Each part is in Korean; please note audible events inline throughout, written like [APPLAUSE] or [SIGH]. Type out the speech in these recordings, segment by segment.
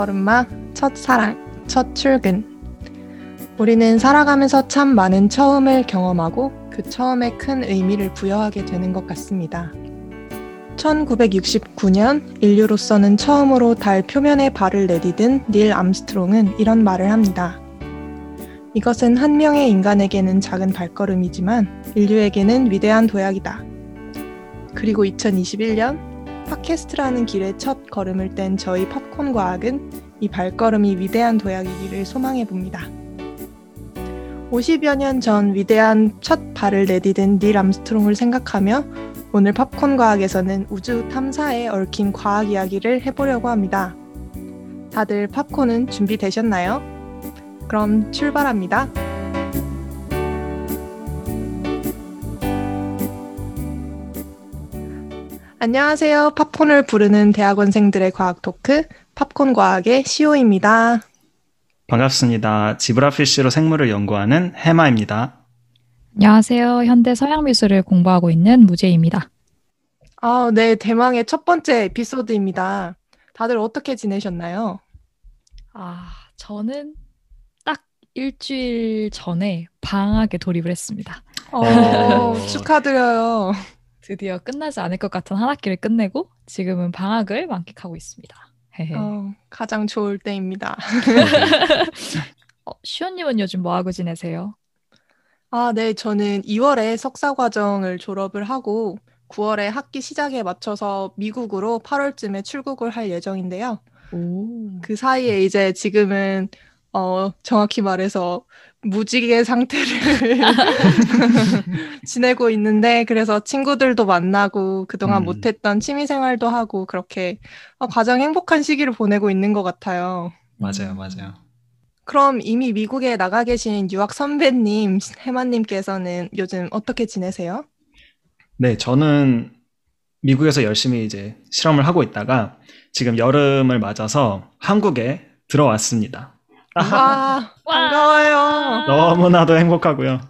걸음마, 첫 사랑, 첫 출근. 우리는 살아가면서 참 많은 처음을 경험하고 그 처음에 큰 의미를 부여하게 되는 것 같습니다. 1969년 인류로서는 처음으로 달 표면에 발을 내디딘 닐 암스트롱은 이런 말을 합니다. 이것은 한 명의 인간에게는 작은 발걸음이지만 인류에게는 위대한 도약이다. 그리고 2021년 팟캐스트라는 길에 첫 걸음을 뗀 저희 팝콘 과학은 이 발걸음이 위대한 도약이기를 소망해 봅니다. 50여 년 전 위대한 첫 발을 내디딘 닐 암스트롱을 생각하며 오늘 팝콘 과학에서는 우주 탐사에 얽힌 과학 이야기를 해보려고 합니다. 다들 팝콘은 준비되셨나요? 그럼 출발합니다. 안녕하세요. 팝콘을 부르는 대학원생들의 과학 토크, 팝콘 과학의 시오입니다. 반갑습니다. 지브라피쉬로 생물을 연구하는 해마입니다. 안녕하세요. 현대 서양 미술을 공부하고 있는 무제입니다. 아, 네, 대망의 첫 번째 에피소드입니다. 다들 어떻게 지내셨나요? 아, 저는 딱 일주일 전에 방학에 돌입을 했습니다. 어, 축하드려요. 드디어 끝나지 않을 것 같은 한 학기를 끝내고 지금은 방학을 만끽하고 있습니다. 어, 가장 좋을 때입니다. [LAUGHS] 어, 시원님은 요즘 뭐 하고 지내세요? 아, 네, 저는 2월에 석사 과정을 졸업을 하고 9월에 학기 시작에 맞춰서 미국으로 8월쯤에 출국을 할 예정인데요. 오. 그 사이에 이제 지금은 어, 정확히 말해서 무지개 상태를 [LAUGHS] 지내고 있는데 그래서 친구들도 만나고 그동안 음. 못했던 취미 생활도 하고 그렇게 어, 가장 행복한 시기를 보내고 있는 것 같아요. 맞아요, 맞아요. 그럼 이미 미국에 나가 계신 유학 선배님, 해마님께서는 요즘 어떻게 지내세요? 네, 저는 미국에서 열심히 이제 실험을 하고 있다가 지금 여름을 맞아서 한국에 들어왔습니다. 와, 반가워요. 너무나도 행복하고요.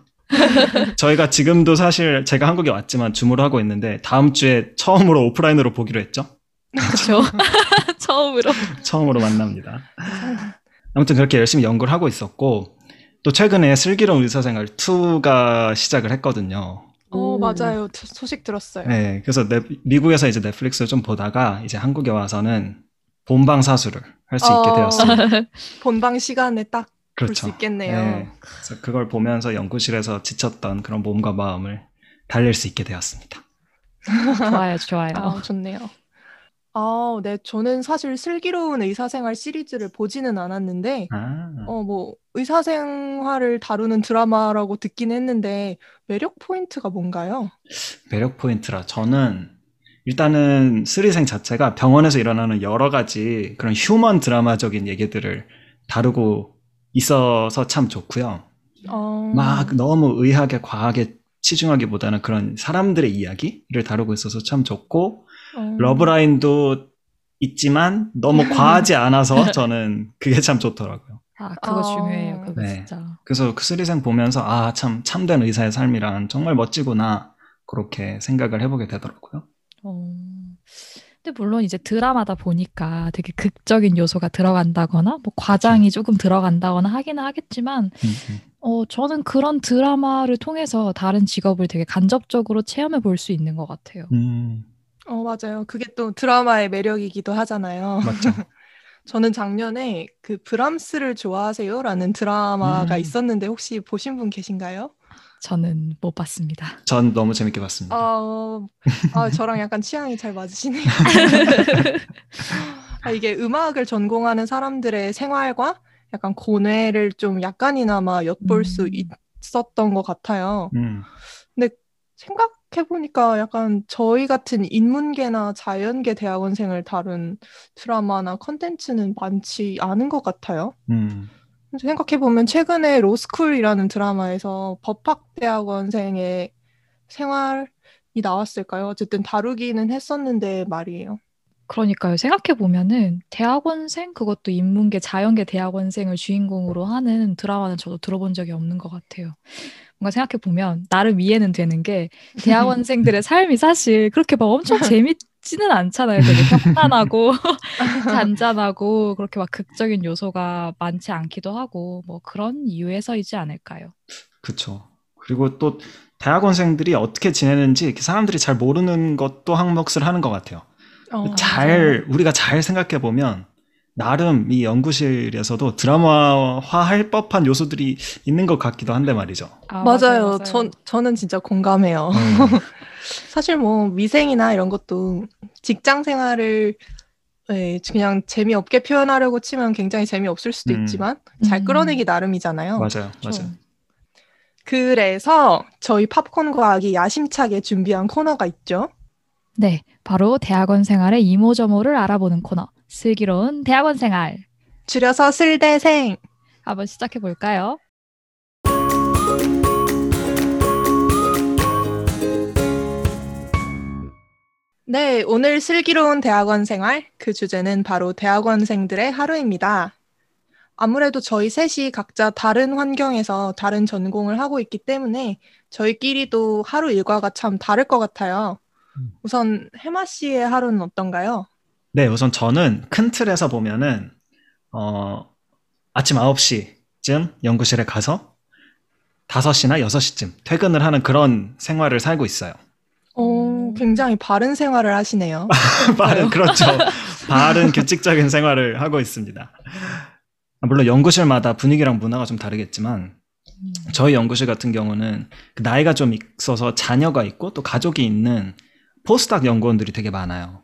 저희가 지금도 사실 제가 한국에 왔지만 줌으로 하고 있는데 다음 주에 처음으로 오프라인으로 보기로 했죠. 그렇죠. [LAUGHS] 처음으로. 처음으로 만납니다. 아무튼 그렇게 열심히 연구를 하고 있었고 또 최근에 슬기로운 의사생활 2가 시작을 했거든요. 어, 오. 맞아요. 저- 소식 들었어요. 네, 그래서 넷- 미국에서 이제 넷플릭스를 좀 보다가 이제 한국에 와서는 본방 사수를 할수 있게 어. 되었습니다. [LAUGHS] 본방 시간에 딱볼수 그렇죠. 있겠네요. 네, 그래서 그걸 보면서 연구실에서 지쳤던 그런 몸과 마음을 달랠 수 있게 되었습니다. [LAUGHS] 좋아요, 좋아요. 아, 좋네요. 아, 네, 저는 사실 슬기로운 의사생활 시리즈를 보지는 않았는데, 아, 어, 뭐, 의사생활을 다루는 드라마라고 듣긴 했는데, 매력 포인트가 뭔가요? 매력 포인트라 저는 일단은 슬의생 자체가 병원에서 일어나는 여러 가지 그런 휴먼 드라마적인 얘기들을 다루고 있어서 참 좋고요. 어, 막 너무 의학에 과학에 치중하기보다는 그런 사람들의 이야기를 다루고 있어서 참 좋고 어, 러브라인도 있지만 너무 과하지 않아서 [LAUGHS] 저는 그게 참 좋더라고요. 아, 그거 어. 중요해요. 그거 네. 진짜. 그래서 그 스리생 보면서 아 참 참된 의사의 삶이란 정말 멋지구나 그렇게 생각을 해보게 되더라고요. 어. 근데 물론 이제 드라마다 보니까 되게 극적인 요소가 들어간다거나 뭐 과장이 조금 들어간다거나 하기는 하겠지만 음, 음. 어 저는 그런 드라마를 통해서 다른 직업을 되게 간접적으로 체험해 볼 수 있는 것 같아요. 음, 어, 맞아요. 그게 또 드라마의 매력이기도 하잖아요. 맞죠. [LAUGHS] 저는 작년에 그 브람스를 좋아하세요? 라는 드라마가 음. 있었는데, 혹시 보신 분 계신가요? 저는 못 봤습니다. 전 너무 재밌게 봤습니다. 어, 아, 저랑 약간 취향이 잘 맞으시네요. [LAUGHS] 아, 이게 음악을 전공하는 사람들의 생활과 약간 고뇌를 좀 약간이나마 엿볼 수 음. 있었던 것 같아요. 음, 생각해보니까 약간 저희 같은 인문계나 자연계 대학원생을 다룬 드라마나 컨텐츠는 많지 않은 것 같아요. 음, 생각해보면 최근에 로스쿨이라는 드라마에서 법학대학원생의 생활이 나왔을까요? 어쨌든 다루기는 했었는데 말이에요. 그러니까요. 생각해 보면은 대학원생 그것도 인문계, 자연계 대학원생을 주인공으로 하는 드라마는 저도 들어본 적이 없는 것 같아요. 뭔가 생각해 보면 나름 이해는 되는 게 [LAUGHS] 대학원생들의 삶이 사실 그렇게 막 엄청 [LAUGHS] 재밌 쉽지는 않잖아요. 되게 평탄하고 [LAUGHS] 잔잔하고 그렇게 막 극적인 요소가 많지 않기도 하고 뭐 그런 이유에서이지 않을까요? 그쵸. 그리고 또 대학원생들이 어떻게 지내는지 이렇게 사람들이 잘 모르는 것도 한몫을 하는 것 같아요. 어, 잘 우리가 잘 생각해 보면 나름 이 연구실에서도 드라마화할 법한 요소들이 있는 것 같기도 한데 말이죠. 아, 맞아요. 전 저는 진짜 공감해요. 음, [LAUGHS] 사실 뭐 위생이나 이런 것도 직장 생활을 네, 그냥 재미없게 표현하려고 치면 굉장히 재미없을 수도 음. 있지만 잘 음. 끌어내기 나름이잖아요. 맞아요, 그렇죠. 맞아요. 그래서 저희 팝콘 과학이 야심차게 준비한 코너가 있죠. 네, 바로 대학원 생활의 이모저모를 알아보는 코너 슬기로운 대학원 생활 줄여서 슬대생. 한번 시작해 볼까요? 네, 오늘 슬기로운 대학원 생활 그 주제는 바로 대학원생들의 하루입니다. 아무래도 저희 셋이 각자 다른 환경에서 다른 전공을 하고 있기 때문에 저희끼리도 하루 일과가 참 다를 것 같아요. 음. 우선 해마 씨의 하루는 어떤가요? 네, 우선 저는 큰 틀에서 보면은 어, 아침 9시쯤 연구실에 가서 5시나 6시쯤 퇴근을 하는 그런 생활을 살고 있어요. 오, 음. 굉장히 바른 생활을 하시네요. [LAUGHS] 바른 그렇죠. [LAUGHS] 바른 규칙적인 생활을 하고 있습니다. 아, 물론 연구실마다 분위기랑 문화가 좀 다르겠지만 저희 연구실 같은 경우는 그 나이가 좀 있어서 자녀가 있고 또 가족이 있는 postdoc 연구원들이 되게 많아요.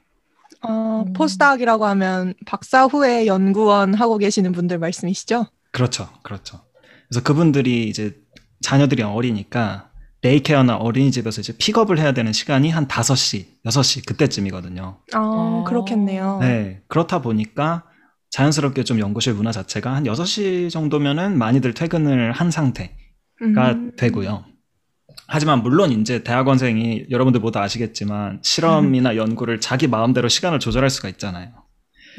어, 음. postdoc이라고 하면 박사 후에 연구원 하고 계시는 분들 말씀이시죠? 그렇죠, 그렇죠. 그래서 그분들이 이제 자녀들이 어리니까 daycare나 어린이집에서 이제 픽업을 해야 되는 시간이 한 5시, 6시 그때쯤이거든요. 아, 어. 그렇겠네요. 네, 그렇다 보니까 자연스럽게 좀 연구실 문화 자체가 한 6시 정도면은 많이들 퇴근을 한 상태가 음. 되고요. 하지만 물론 이제 대학원생이 여러분들 모두 아시겠지만 실험이나 연구를 자기 마음대로 시간을 조절할 수가 있잖아요.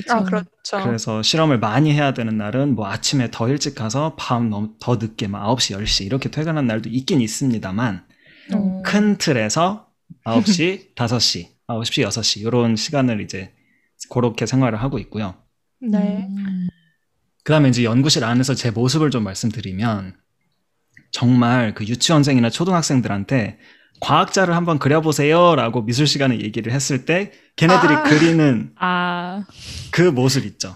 아, 그렇죠. 그래서 실험을 많이 해야 되는 날은 뭐 아침에 더 일찍 가서 밤 너무 더 늦게 막 9시, 10시 이렇게 퇴근한 날도 있긴 있습니다만 어. 큰 틀에서 9시, 5시, 9시, 6시 이런 시간을 이제 그렇게 생활을 하고 있고요. 네. 음. 그다음에 이제 연구실 안에서 제 모습을 좀 말씀드리면 정말 그 유치원생이나 초등학생들한테 과학자를 한번 그려보세요라고 미술 시간에 얘기를 했을 때 걔네들이 아. 그리는 [LAUGHS] 아 그 모습 있죠.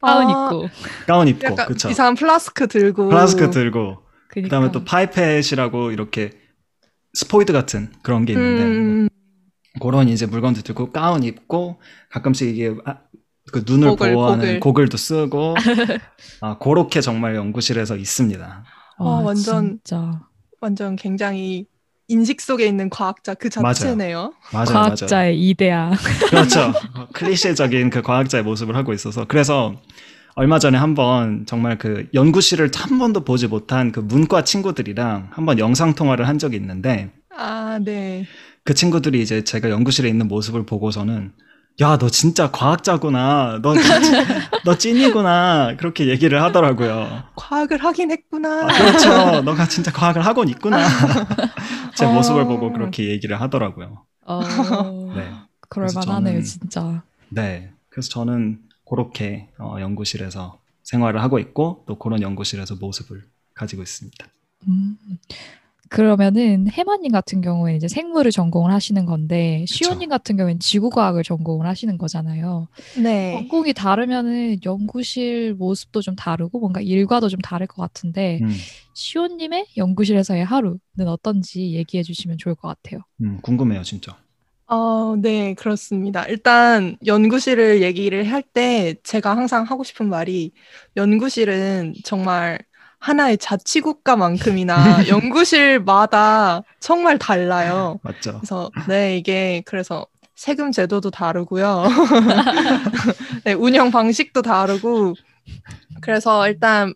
가운 아, 입고 가운 입고 그쵸. 이상한 플라스크 들고. 플라스크 들고 그니까. 그다음에 또 파이펫이라고 이렇게 스포이드 같은 그런 게 있는데 음, 그런 이제 물건도 들고 가운 입고 가끔씩 이게 아, 그 눈을 고글, 보호하는 고글. 고글도 쓰고 [LAUGHS] 아 그렇게 정말 연구실에서 있습니다. 와, 어, 완전- 진짜 완전 굉장히 인식 속에 있는 과학자 그 맞아요. 자체네요. 맞아요, 맞아요. 과학자의 이데아. [LAUGHS] 그렇죠. 클리셰적인 그 과학자의 모습을 하고 있어서 그래서 얼마 전에 한번 정말 그 연구실을 한 번도 보지 못한 그 문과 친구들이랑 한번 영상 통화를 한 적이 있는데 아, 네. 그 친구들이 이제 제가 연구실에 있는 모습을 보고서는 야, 너 진짜 과학자구나. 너, 찐- [LAUGHS] 너 찐이구나. 그렇게 얘기를 하더라고요. 과학을 하긴 했구나. 아, 그렇죠. 너가 진짜 과학을 하곤 있구나. [LAUGHS] 제 어. 모습을 보고 그렇게 얘기를 하더라고요. 어, [LAUGHS] 네. 그럴 그래서 만하네요, 저는- 진짜. 네. 그래서 저는 그렇게 어, 연구실에서 생활을 하고 있고 또 그런 연구실에서 모습을 가지고 있습니다. 음. 그러면은 해마님 같은 경우에는 이제 생물을 전공을 하시는 건데 시온님 같은 경우에는 지구과학을 전공을 하시는 거잖아요. 네. 전공이 다르면은 연구실 모습도 좀 다르고 뭔가 일과도 좀 다를 것 같은데 음, 시온님의 연구실에서의 하루는 어떤지 얘기해 주시면 좋을 것 같아요. 음, 궁금해요, 진짜. 어, 네, 그렇습니다. 일단 연구실을 얘기를 할 때 제가 항상 하고 싶은 말이 연구실은 정말 하나의 자치국가만큼이나 [LAUGHS] 연구실마다 정말 달라요. 맞죠? 그래서 네, 이게 그래서 세금 제도도 다르고요. [LAUGHS] 네, 운영 방식도 다르고 그래서 일단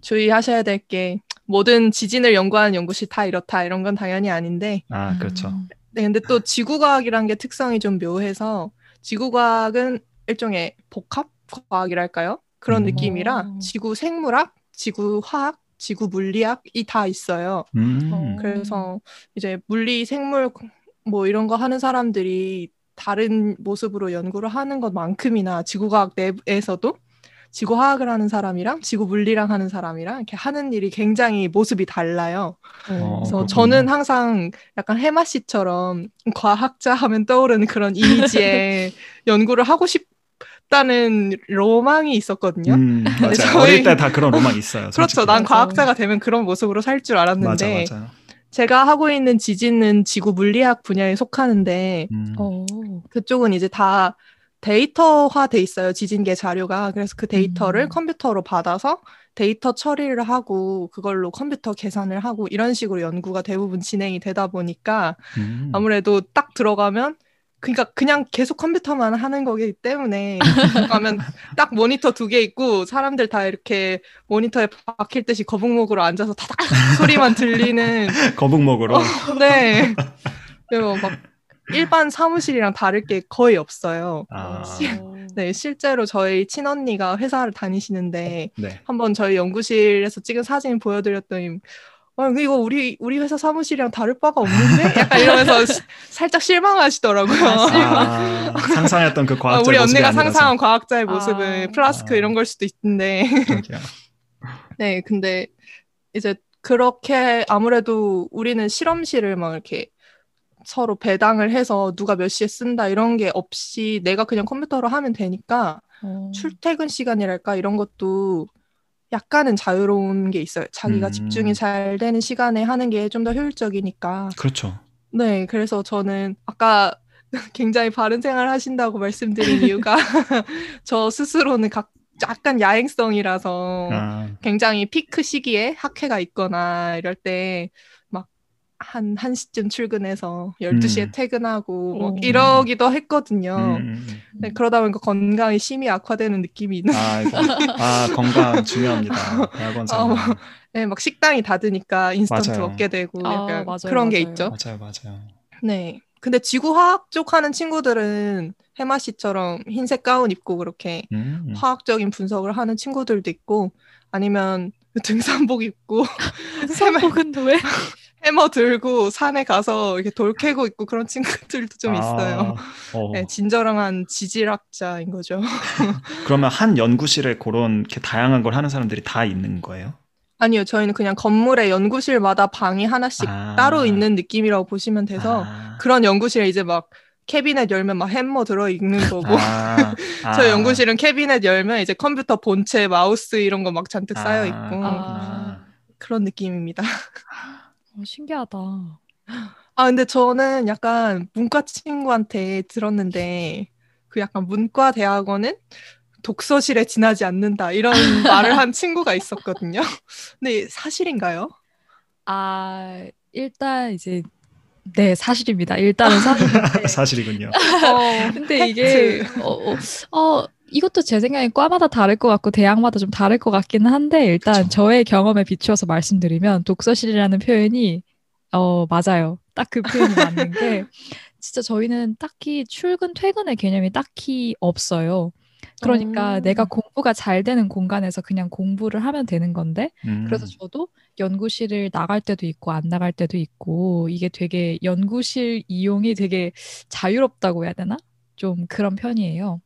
주의하셔야 될 게 모든 지진을 연구하는 연구실 다 이렇다 이런 건 당연히 아닌데 아, 그렇죠. 음. 네, 근데 또 지구과학이란 게 특성이 좀 묘해서 지구과학은 일종의 복합 과학이랄까요? 그런 음. 느낌이라 어. 지구 생물학, 지구 화학, 지구 물리학이 다 있어요. 음, 어. 그래서 이제 물리, 생물 뭐 이런 거 하는 사람들이 다른 모습으로 연구를 하는 것만큼이나 지구과학 내에서도 지구화학을 하는 사람이랑 지구 물리랑 하는 사람이랑 이렇게 하는 일이 굉장히 모습이 달라요. 어, 그래서 그렇군요. 저는 항상 약간 해마 씨처럼 과학자 하면 떠오르는 그런 이미지의 [LAUGHS] 연구를 하고 싶 다는 로망이 있었거든요. 음, 맞아요. 저희- 어릴 때 다 그런 로망 있어요. [LAUGHS] 그렇죠. 솔직히. 난 맞아. 과학자가 되면 그런 모습으로 살줄 맞아 알았는데 맞아요. 제가 하고 있는 지진은 지구 물리학 분야에 속하는데 음. 어. 그쪽은 이제 다 데이터화 돼 있어요. 지진계 자료가. 그래서 그 데이터를 음. 컴퓨터로 받아서 데이터 처리를 하고 그걸로 컴퓨터 계산을 하고 이런 식으로 연구가 대부분 진행이 되다 보니까 음. 아무래도 딱 들어가면 그러니까 그냥 계속 컴퓨터만 하는 거기 때문에 [LAUGHS] 가면 딱 모니터 두 개 있고 사람들 다 이렇게 모니터에 박힐 듯이 거북목으로 앉아서 타닥 소리만 들리는 [LAUGHS] 거북목으로. 네. 그리고 막 일반 사무실이랑 다를 게 거의 없어요. 아, 네, 실제로 저희 친언니가 회사를 다니시는데 네. 한번 저희 연구실에서 찍은 사진 보여드렸더니 어, 이거 우리 우리 회사 사무실이랑 다를 바가 없는데? 약간 이러면서 시- [LAUGHS] 살짝 실망하시더라고요. 아, 상상했던 그 어, 과학자 우리 모습이 언니가 아니라서. 상상한 과학자의 모습은 아. 플라스크 아. 이런 걸 수도 있는데. [LAUGHS] 네, 근데 이제 그렇게 아무래도 우리는 실험실을 막 이렇게 서로 배당을 해서 누가 몇 시에 쓴다 이런 게 없이 내가 그냥 컴퓨터로 하면 되니까 어. 출퇴근 시간이랄까 이런 것도 약간은 자유로운 게 있어요. 자기가 음. 집중이 잘 되는 시간에 하는 게 좀 더 효율적이니까. 그렇죠. 네, 그래서 저는 아까 [LAUGHS] 굉장히 바른 생활 하신다고 말씀드린 이유가 [LAUGHS] 저 스스로는 각, 약간 야행성이라서 아, 굉장히 피크 시기에 학회가 있거나 이럴 때막 한 1시쯤 출근해서 12시에 음. 퇴근하고 뭐 오. 이러기도 했거든요. 음, 음, 음. 네, 그러다 보니까 건강이 심히 악화되는 느낌이 있는. 아이고. 아, 건강 중요합니다. [LAUGHS] 대학원. 어, 네, 막 식당이 닫으니까 인스턴트 맞아요. 먹게 되고 아, 약간 맞아요, 그런 게 맞아요. 있죠. 맞아요, 맞아요. 네. 근데 지구화학 쪽 하는 친구들은 해마 씨처럼 흰색 가운 입고 그렇게 음, 음. 화학적인 분석을 하는 친구들도 있고 아니면 [LAUGHS] 등산복 입고 [LAUGHS] 등산복은 왜? 해머 들고 산에 가서 이렇게 돌 캐고 있고 그런 친구들도 좀 있어요. 아, 어. 네, 진정한 지질학자인 거죠. [LAUGHS] 그러면 한 연구실에 그런 이렇게 다양한 걸 하는 사람들이 다 있는 거예요? 아니요, 저희는 그냥 건물에 연구실마다 방이 하나씩 아. 따로 있는 느낌이라고 보시면 돼서 아, 그런 연구실에 이제 막 캐비넷 열면 막 햄머 들어 있는 거고 아, [LAUGHS] 아. 저 연구실은 캐비넷 열면 이제 컴퓨터 본체, 마우스 이런 거 막 잔뜩 쌓여 있고 아, 아. 그런 느낌입니다. [LAUGHS] 어, 신기하다. 아 근데 저는 약간 문과 친구한테 들었는데 그 약간 문과 대학원은 독서실에 지나지 않는다 이런 말을 한 [LAUGHS] 친구가 있었거든요. 근데 사실인가요? 아, 일단 이제 네, 사실입니다. 일단은 사실인데 [LAUGHS] 사실이군요. 어, [LAUGHS] 근데 이게 어, 어, 어, 이것도 제 생각에 과마다 다를 것 같고 대학마다 좀 다를 것 같기는 한데 일단 그쵸. 저의 경험에 비추어서 말씀드리면 독서실이라는 표현이 어 맞아요. 딱 그 표현이 맞는 게 [LAUGHS] 진짜 저희는 딱히 출근 퇴근의 개념이 딱히 없어요. 그러니까 음. 내가 공부가 잘 되는 공간에서 그냥 공부를 하면 되는 건데 음. 그래서 저도 연구실을 나갈 때도 있고 안 나갈 때도 있고 이게 되게 연구실 이용이 되게 자유롭다고 해야 되나? 좀 그런 편이에요.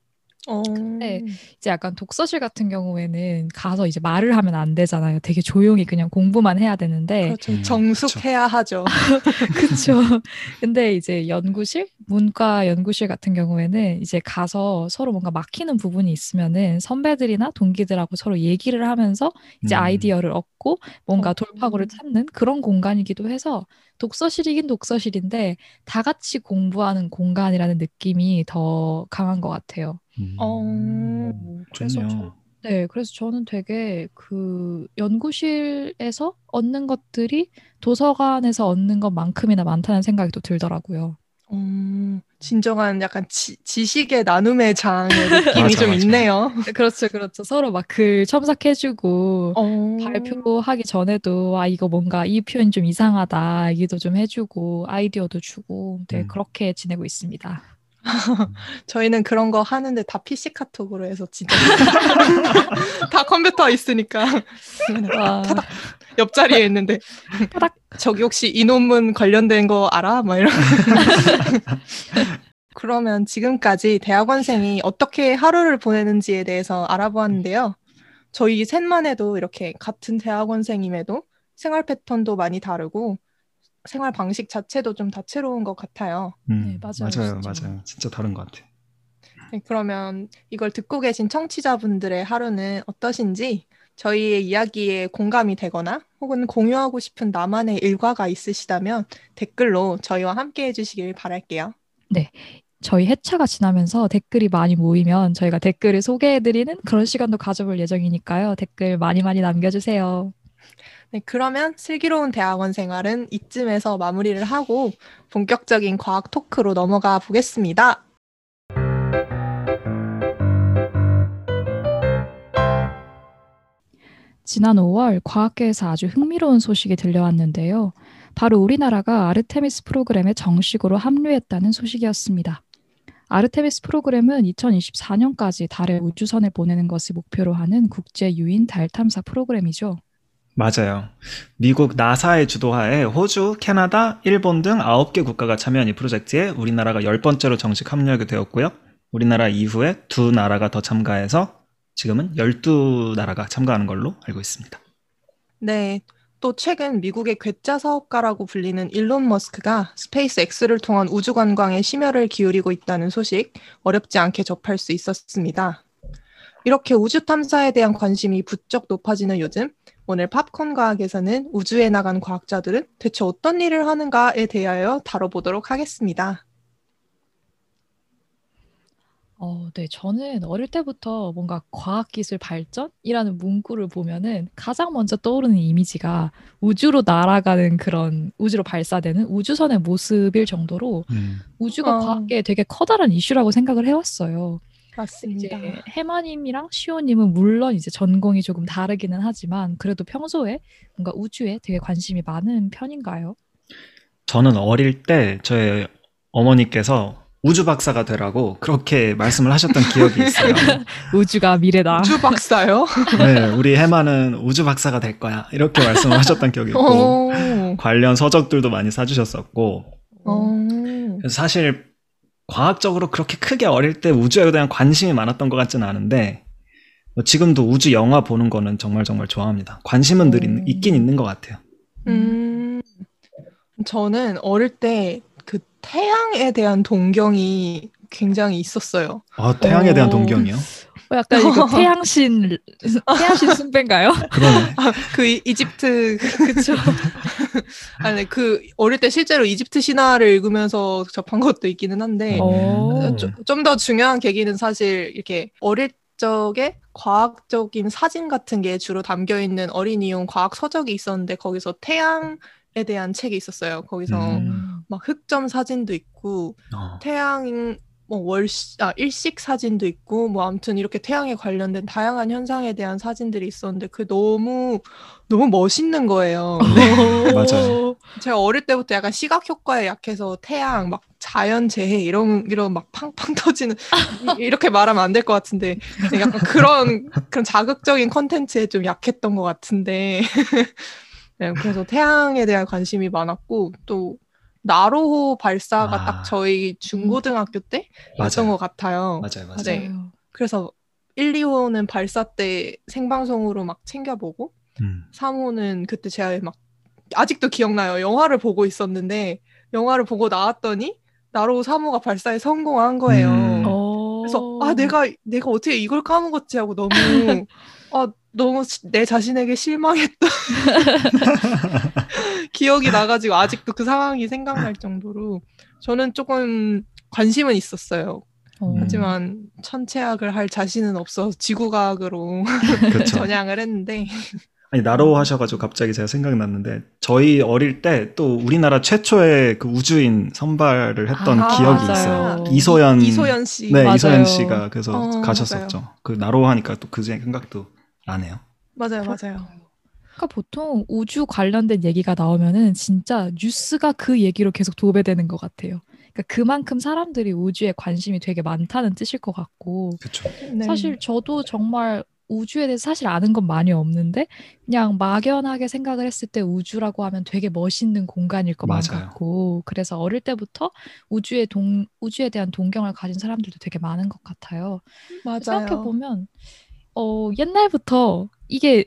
어, 네. 이제 약간 독서실 같은 경우에는 가서 이제 말을 하면 안 되잖아요. 되게 조용히 그냥 공부만 해야 되는데 그렇죠. 음, 정숙해야 하죠. [LAUGHS] 그쵸. 근데 이제 연구실, 문과 연구실 같은 경우에는 이제 가서 서로 뭔가 막히는 부분이 있으면은 선배들이나 동기들하고 서로 얘기를 하면서 이제 음. 아이디어를 얻고 뭔가 어. 돌파구를 찾는 그런 공간이기도 해서 독서실이긴 독서실인데 다 같이 공부하는 공간이라는 느낌이 더 강한 것 같아요. 음. 어, 그래서 좋네요. 저, 네, 그래서 저는 되게 그 연구실에서 얻는 것들이 도서관에서 얻는 것만큼이나 많다는 생각이 또 들더라고요. 음, 진정한 약간 지, 지식의 나눔의 장의 [LAUGHS] 느낌이 맞아, 좀 맞아. 있네요. 그렇죠, 그렇죠. 서로 막 글 첨삭해주고 어, 발표하기 전에도 아 이거 뭔가 이 표현 좀 이상하다 얘기도 좀 해주고 아이디어도 주고 네 음. 그렇게 지내고 있습니다. [LAUGHS] 저희는 그런 거 하는데 다 PC 카톡으로 해서 진짜 [LAUGHS] 다 컴퓨터 있으니까 [LAUGHS] 와, 옆자리에 있는데 타닥. 저기 혹시 이 논문 관련된 거 알아? 막 이런 그러면 지금까지 대학원생이 어떻게 하루를 보내는지에 대해서 알아보았는데요. 저희 셋만 해도 이렇게 같은 대학원생임에도 생활 패턴도 많이 다르고 생활 방식 자체도 좀 다채로운 것 같아요. 음, 네, 맞아요, 맞아요, 진짜. 맞아요. 진짜 다른 것 같아요. 네, 그러면 이걸 듣고 계신 청취자분들의 하루는 어떠신지 저희의 이야기에 공감이 되거나 혹은 공유하고 싶은 나만의 일과가 있으시다면 댓글로 저희와 함께 해주시길 바랄게요. 저희 회차가 지나면서 댓글이 많이 모이면 저희가 댓글을 소개해드리는 그런 시간도 가져볼 예정이니까요. 댓글 많이 많이 남겨주세요. 네, 그러면 슬기로운 대학원 생활은 이쯤에서 마무리를 하고 본격적인 과학 토크로 넘어가 보겠습니다. 지난 5월 과학계에서 아주 흥미로운 소식이 들려왔는데요. 바로 우리나라가 아르테미스 프로그램에 정식으로 합류했다는 소식이었습니다. 아르테미스 프로그램은 2024년까지 달에 우주선을 보내는 것을 목표로 하는 국제 유인 달 탐사 프로그램이죠. 맞아요. 미국 나사의 주도하에 호주, 캐나다, 일본 등 9개 국가가 참여한 이 프로젝트에 우리나라가 10번째로 정식 합류하게 되었고요. 우리나라 이후에 두 나라가 더 참가해서 지금은 12나라가 참가하는 걸로 알고 있습니다. 네, 또 최근 미국의 괴짜 사업가라고 불리는 일론 머스크가 스페이스 X를 통한 우주 관광에 심혈을 기울이고 있다는 소식 어렵지 않게 접할 수 있었습니다. 이렇게 우주 탐사에 대한 관심이 부쩍 높아지는 요즘, 오늘 팝콘 과학에서는 우주에 나간 과학자들은 대체 어떤 일을 하는가에 대하여 다뤄보도록 하겠습니다. 어, 네, 저는 어릴 때부터 뭔가 과학기술 발전이라는 문구를 보면은 가장 먼저 떠오르는 이미지가 우주로 날아가는 그런 우주로 발사되는 우주선의 모습일 정도로 음, 우주가 어. 과학계에 되게 커다란 이슈라고 생각을 해왔어요. 이제 맞습니다. 해마님이랑 시호님은 물론 이제 전공이 조금 다르기는 하지만 그래도 평소에 뭔가 우주에 되게 관심이 많은 편인가요? 저는 어릴 때 저의 어머니께서 우주 박사가 되라고 그렇게 말씀을 하셨던 기억이 있어요. [LAUGHS] 우주가 미래다. 우주 박사요? [LAUGHS] 네, 우리 해마는 우주 박사가 될 거야. 이렇게 말씀을 하셨던 기억이 있고 어, 관련 서적들도 많이 사주셨었고 어. 그래서 사실 과학적으로 그렇게 크게 어릴 때 우주에 대한 관심이 많았던 것 같지는 않은데 뭐 지금도 우주 영화 보는 거는 정말 정말 좋아합니다. 관심은 늘 있, 음. 있 긴 있는 것 같아요. 음, 저는 어릴 때 그 태양에 대한 동경이 굉장히 있었어요. 아, 태양에 대한 오. 동경이요? 어, 약간 이거 [LAUGHS] 태양신 태양신 숭배인가요? [LAUGHS] 그러네. 그 이- 이집트 그렇죠. [LAUGHS] 아니 그 어릴 때 실제로 이집트 신화를 읽으면서 접한 것도 있기는 한데 어. 음. 좀더 중요한 계기는 사실 이렇게 어릴 적에 과학적인 사진 같은 게 주로 담겨 있는 어린이용 과학 서적이 있었는데 거기서 태양 에 대한 책이 있었어요. 거기서 음. 막 흑점 사진도 있고 어. 태양 뭐 월시 아 일식 사진도 있고 뭐 아무튼 이렇게 태양에 관련된 다양한 현상에 대한 사진들이 있었는데 그 너무 너무 멋있는 거예요. [LAUGHS] 맞아요. 제가 어릴 때부터 약간 시각 효과에 약해서 태양 막 자연 재해 이런 이런 막 팡팡 [LAUGHS] 터지는 이- 이렇게 말하면 안 될 것 같은데 약간 그런 그런 자극적인 컨텐츠에 좀 약했던 것 같은데 [LAUGHS] 네, 그래서 태양에 대한 관심이 많았고 또 나로호 발사가 아. 딱 저희 중고등학교 때 였던 맞아요. 것 같아요. 맞아요, 맞아요. 네. 그래서 1, 2호는 발사 때 생방송으로 막 챙겨보고 음. 3호는 그때 제가 막 아직도 기억나요. 영화를 보고 있었는데 영화를 보고 나왔더니 나로 3호가 발사에 성공한 거예요. 음. 어. 그래서 아 내가 내가 어떻게 이걸 까먹었지 하고 너무 [LAUGHS] 아 너무 시- 내 자신에게 실망했던 [LAUGHS] 기억이 나가지고 아직도 그 상황이 생각날 정도로 저는 조금 관심은 있었어요. 어. 하지만 천체학을 할 자신은 없어서 지구과학으로. [LAUGHS] 전향을 했는데 아니 나로 하셔가지고 갑자기 제가 생각났는데 저희 어릴 때 또 우리나라 최초의 그 우주인 선발을 했던 아, 기억이 맞아요. 있어요. 이소연 이소연 씨 네 맞아요. 이소연 씨가 그래서 어, 가셨었죠. 그 나로 하니까 또 그 생각도 나네요. 맞아요 맞아요 그러니까 보통 우주 관련된 얘기가 나오면은 진짜 뉴스가 그 얘기로 계속 도배되는 것 같아요. 그러니까 그만큼 사람들이 우주에 관심이 되게 많다는 뜻일 것 같고 그렇죠. 네. 사실 저도 정말 우주에 대해서 사실 아는 건 많이 없는데 그냥 막연하게 생각을 했을 때 우주라고 하면 되게 멋있는 공간일 것만 맞아요. 같고 그래서 어릴 때부터 우주에 동 우주에 대한 동경을 가진 사람들도 되게 많은 것 같아요. 생각해 맞아요. 보면 어 옛날부터 이게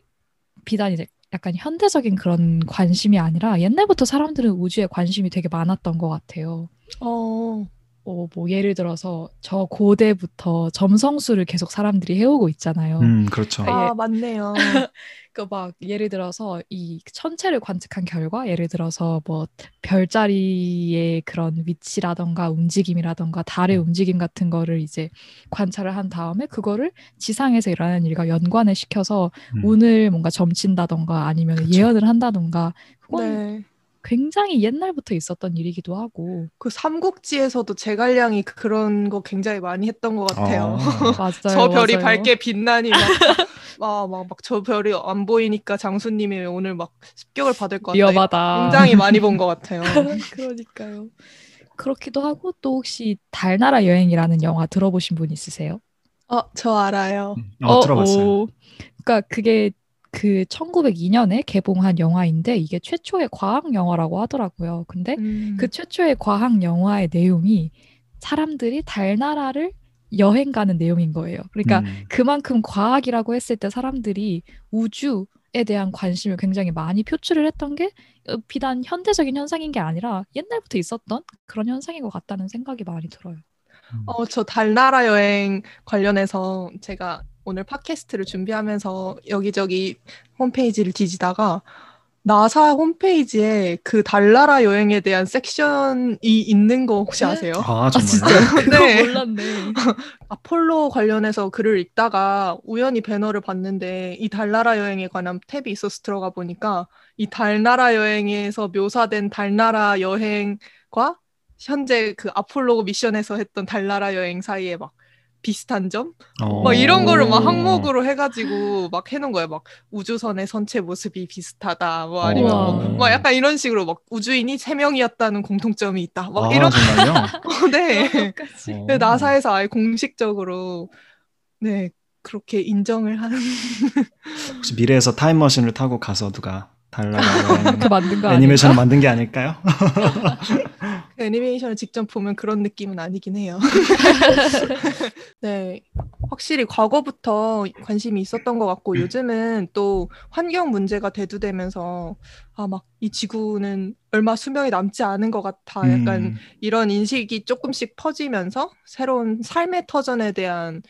비단 이제 약간 현대적인 그런 관심이 아니라 옛날부터 사람들은 우주에 관심이 되게 많았던 것 같아요. 어, 어, 뭐 예를 들어서 저 고대부터 점성술을 계속 사람들이 해오고 있잖아요. 음, 그렇죠. 예. 아, 맞네요. [LAUGHS] 그 막 예를 들어서 이 천체를 관측한 결과 예를 들어서 뭐 별자리의 그런 위치라던가 움직임이라던가 달의 움직임 같은 거를 이제 관찰을 한 다음에 그거를 지상에서 일어나는 일과 연관을 시켜서 음. 운을 뭔가 점친다던가 아니면 그쵸. 예언을 한다던가 그건 네. 굉장히 옛날부터 있었던 일이기도 하고 그 삼국지에서도 제갈량이 그런 거 굉장히 많이 했던 것 같아요. 아. [LAUGHS] 맞아요. 저 별이 맞아요. 밝게 빛나니 막막저 [LAUGHS] 별이 안 보이니까 장수님이 오늘 막 습격을 받을 것 같다. 위험하다. 굉장히 많이 본 것 같아요. [LAUGHS] 그러니까요. 그렇기도 하고 또 혹시 달나라 여행이라는 영화 들어보신 분 있으세요? 어, 저 알아요. 어, 들어봤어요. 어. 그러니까 그게 그 1902년에 개봉한 영화인데 이게 최초의 과학 영화라고 하더라고요. 근데 음. 그 최초의 과학 영화의 내용이 사람들이 달나라를 여행 가는 내용인 거예요. 그러니까 음. 그만큼 과학이라고 했을 때 사람들이 우주 에 대한 관심을 굉장히 많이 표출을 했던 게 어, 비단 현대적인 현상인 게 아니라 옛날부터 있었던 그런 현상인 것 같다는 생각이 많이 들어요. 어, 저 달나라 여행 관련해서 제가 오늘 팟캐스트를 준비하면서 여기저기 홈페이지를 뒤지다가 나사 홈페이지에 그 달나라 여행에 대한 섹션이 있는 거 혹시 네? 아세요? 아, 아 정말요? 진짜 [LAUGHS] 그거 네. 몰랐네. [LAUGHS] 아폴로 관련해서 글을 읽다가 우연히 배너를 봤는데 이 달나라 여행에 관한 탭이 있어서 들어가 보니까 이 달나라 여행에서 묘사된 달나라 여행과 현재 그 아폴로 미션에서 했던 달나라 여행 사이에 막 비슷한 점? 어. 막 이런 거를 막 오. 항목으로 해가지고 막 해놓은 거예요. 막 우주선의 선체 모습이 비슷하다. 뭐 아니면 우와. 뭐, 막 약간 이런 식으로 막 우주인이 세 명이었다는 공통점이 있다. 막 아, 이런 정말요? [LAUGHS] 네. 어. 네, 나사에서 아예 공식적으로 네 그렇게 인정을 하는 [LAUGHS] 혹시 미래에서 타임머신을 타고 가서 누가 [LAUGHS] 그거 애니메이션을? 만든 게 아닐까요? 그 애니메이션을 직접 보면 그런 느낌은 아니긴 해요. [LAUGHS] 네, 확실히 과거부터 관심이 있었던 것 같고 요즘은 또 환경 문제가 대두되면서 아 막 이 지구는 얼마 수명이 남지 않은 것 같아 약간 음. 이런 인식이 조금씩 퍼지면서 새로운 삶의 터전에 대한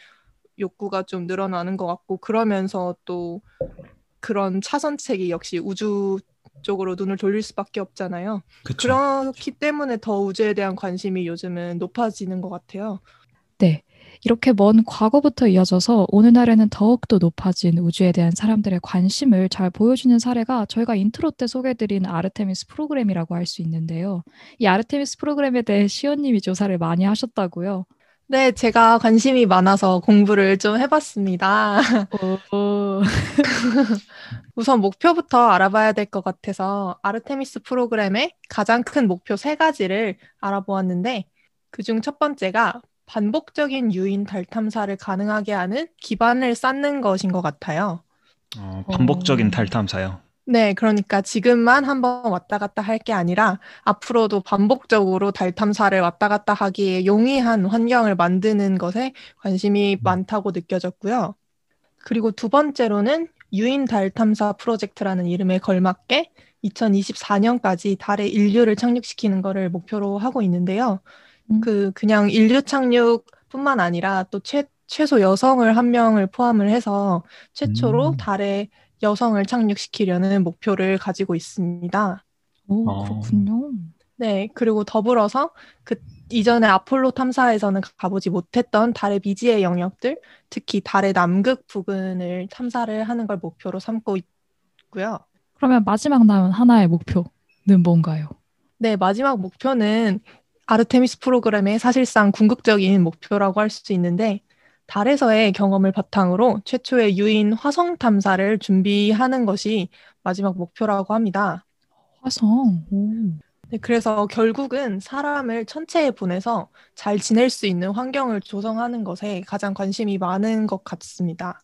욕구가 좀 늘어나는 것 같고 그러면서 또 그런 차선책이 역시 우주 쪽으로 눈을 돌릴 수밖에 없잖아요. 그쵸. 그렇기 때문에 더 우주에 대한 관심이 요즘은 높아지는 것 같아요. 네. 이렇게 먼 과거부터 이어져서 오늘날에는 더욱더 높아진 우주에 대한 사람들의 관심을 잘 보여주는 사례가 저희가 인트로 때 소개해드린 아르테미스 프로그램이라고 할 수 있는데요. 이 아르테미스 프로그램에 대해 시연님이 조사를 많이 하셨다고요. 네, 제가 관심이 많아서 공부를 좀 해봤습니다. 오. [LAUGHS] 우선 목표부터 알아봐야 될 것 같아서 아르테미스 프로그램의 가장 큰 목표 세 가지를 알아보았는데 그중 첫 번째가 반복적인 유인 달 탐사를 가능하게 하는 기반을 쌓는 것인 것 같아요. 어, 반복적인 어. 달 탐사요. 네, 그러니까 지금만 한번 왔다 갔다 할 게 아니라 앞으로도 반복적으로 달 탐사를 왔다 갔다 하기에 용이한 환경을 만드는 것에 관심이 많다고 느껴졌고요. 그리고 두 번째로는 유인 달 탐사 프로젝트라는 이름에 걸맞게 2024년까지 달에 인류를 착륙시키는 것을 목표로 하고 있는데요. 음. 그 그냥 인류 착륙뿐만 아니라 또 최, 최소 여성을 한 명을 포함을 해서 최초로 음. 달에 여성을 착륙시키려는 목표를 가지고 있습니다. 오, 어. 그렇군요. 네, 그리고 더불어서 그 이전에 아폴로 탐사에서는 가보지 못했던 달의 미지의 영역들, 특히 달의 남극 부근을 탐사를 하는 걸 목표로 삼고 있고요. 그러면 마지막 남은 하나의 목표는 뭔가요? 네, 마지막 목표는 아르테미스 프로그램의 사실상 궁극적인 목표라고 할 수 있는데 달에서의 경험을 바탕으로 최초의 유인 화성 탐사를 준비하는 것이 마지막 목표라고 합니다. 화성. 오. 네, 그래서 결국은 사람을 천체에 보내서 잘 지낼 수 있는 환경을 조성하는 것에 가장 관심이 많은 것 같습니다.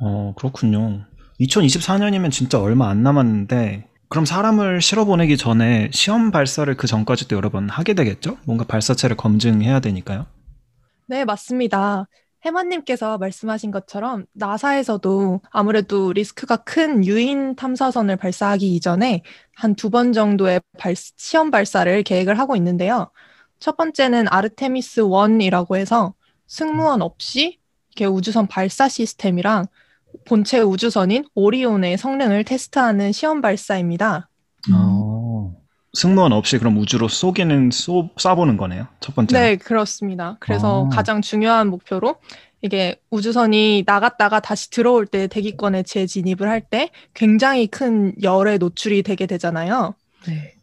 어, 그렇군요. 2024년이면 진짜 얼마 안 남았는데, 그럼 사람을 실어 보내기 전에 시험 발사를 그 전까지도 여러 번 하게 되겠죠? 뭔가 발사체를 검증해야 되니까요. 네, 맞습니다. 해마님께서 말씀하신 것처럼 나사에서도 아무래도 리스크가 큰 유인 탐사선을 발사하기 이전에 한 두 번 정도의 발- 시험 발사를 계획을 하고 있는데요. 첫 번째는 아르테미스 1이라고 해서 승무원 없이 이렇게 우주선 발사 시스템이랑 본체 우주선인 오리온의 성능을 테스트하는 시험 발사입니다. 어, 승무원 없이 그럼 우주로 쏘기는 쏘, 쏴보는 거네요. 첫 번째. 네, 그렇습니다. 그래서 아. 가장 중요한 목표로 이게 우주선이 나갔다가 다시 들어올 때 대기권에 재진입을 할 때 굉장히 큰 열에 노출이 되게 되잖아요. 네.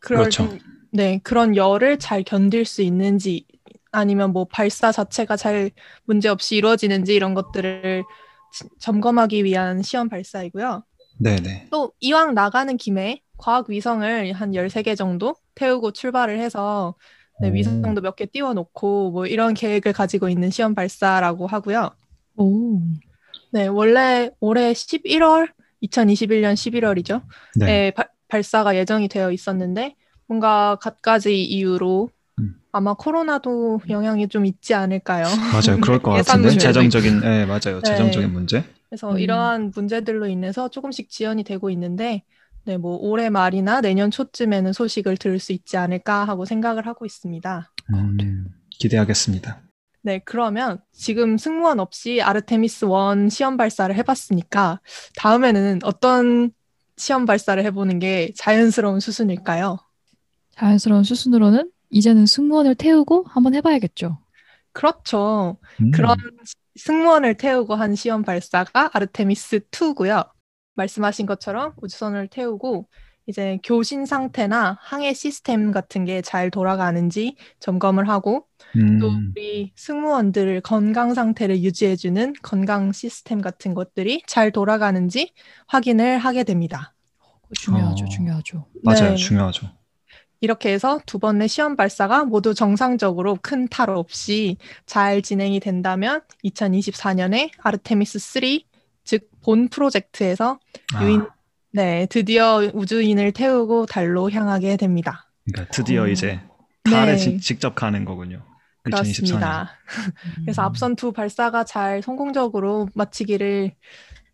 그럴 그렇죠. 때- 네, 그런 열을 잘 견딜 수 있는지 아니면 뭐 발사 자체가 잘 문제 없이 이루어지는지 이런 것들을 지- 점검하기 위한 시험 발사이고요. 네네. 또 이왕 나가는 김에 과학 위성을 한 13개 정도 태우고 출발을 해서 네, 오. 위성도 몇 개 띄워놓고 뭐 이런 계획을 가지고 있는 시험 발사라고 하고요. 오. 네, 원래 올해 11월, 2021년 11월이죠. 네. 에 발- 발사가 예정이 되어 있었는데 뭔가 갖가지 이유로 음. 아마 코로나도 영향이 좀 있지 않을까요? 맞아요. 그럴 것 [LAUGHS] 같은데. 재정적인, 네, 맞아요. 네. 재정적인 문제. 그래서 음. 이러한 문제들로 인해서 조금씩 지연이 되고 있는데, 네, 뭐 올해 말이나 내년 초쯤에는 소식을 들을 수 있지 않을까 하고 생각을 하고 있습니다. 음, 기대하겠습니다. 네, 그러면 지금 승무원 없이 아르테미스 1 시험 발사를 해봤으니까 다음에는 어떤 시험 발사를 해보는 게 자연스러운 수순일까요? 자연스러운 수순으로는 이제는 승무원을 태우고 한번 해봐야겠죠. 그렇죠. 음, 그런 승무원을 태우고 한 시험 발사가 아르테미스 2고요. 말씀하신 것처럼 우주선을 태우고 이제 교신 상태나 항해 시스템 같은 게 잘 돌아가는지 점검을 하고 음, 또 우리 승무원들 건강 상태를 유지해주는 건강 시스템 같은 것들이 잘 돌아가는지 확인을 하게 됩니다. 그거 중요하죠, 어. 중요하죠. 맞아요. 네. 중요하죠. 이렇게 해서 두 번의 시험 발사가 모두 정상적으로 큰 탈 없이 잘 진행이 된다면 2024년에 아르테미스 3, 즉 본 프로젝트에서 아, 유인, 네, 드디어 우주인을 태우고 달로 향하게 됩니다. 그러니까 드디어 어. 이제 달에 네. 직, 직접 가는 거군요. 2024년. 그렇습니다. 그래서 음. 앞선 두 발사가 잘 성공적으로 마치기를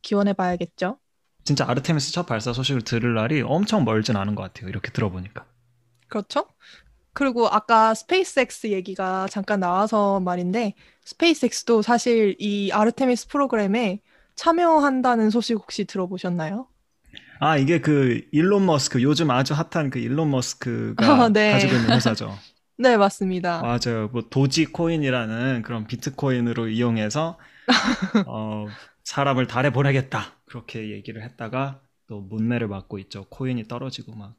기원해 봐야겠죠. 진짜 아르테미스 첫 발사 소식을 들을 날이 엄청 멀진 않은 것 같아요. 이렇게 들어보니까. 그렇죠? 그리고 아까 스페이스X 얘기가 잠깐 나와서 말인데 스페이스X도 사실 이 아르테미스 프로그램에 참여한다는 소식 혹시 들어보셨나요? 아 이게 그 일론 머스크 요즘 아주 핫한 그 일론 머스크가 아, 네. 가지고 있는 회사죠. [LAUGHS] 네, 맞습니다. 맞아요. 뭐 도지 코인이라는 그런 비트코인으로 이용해서 [LAUGHS] 어, 사람을 달에 보내겠다 그렇게 얘기를 했다가 또 문매를 맞고 있죠. 코인이 떨어지고 막.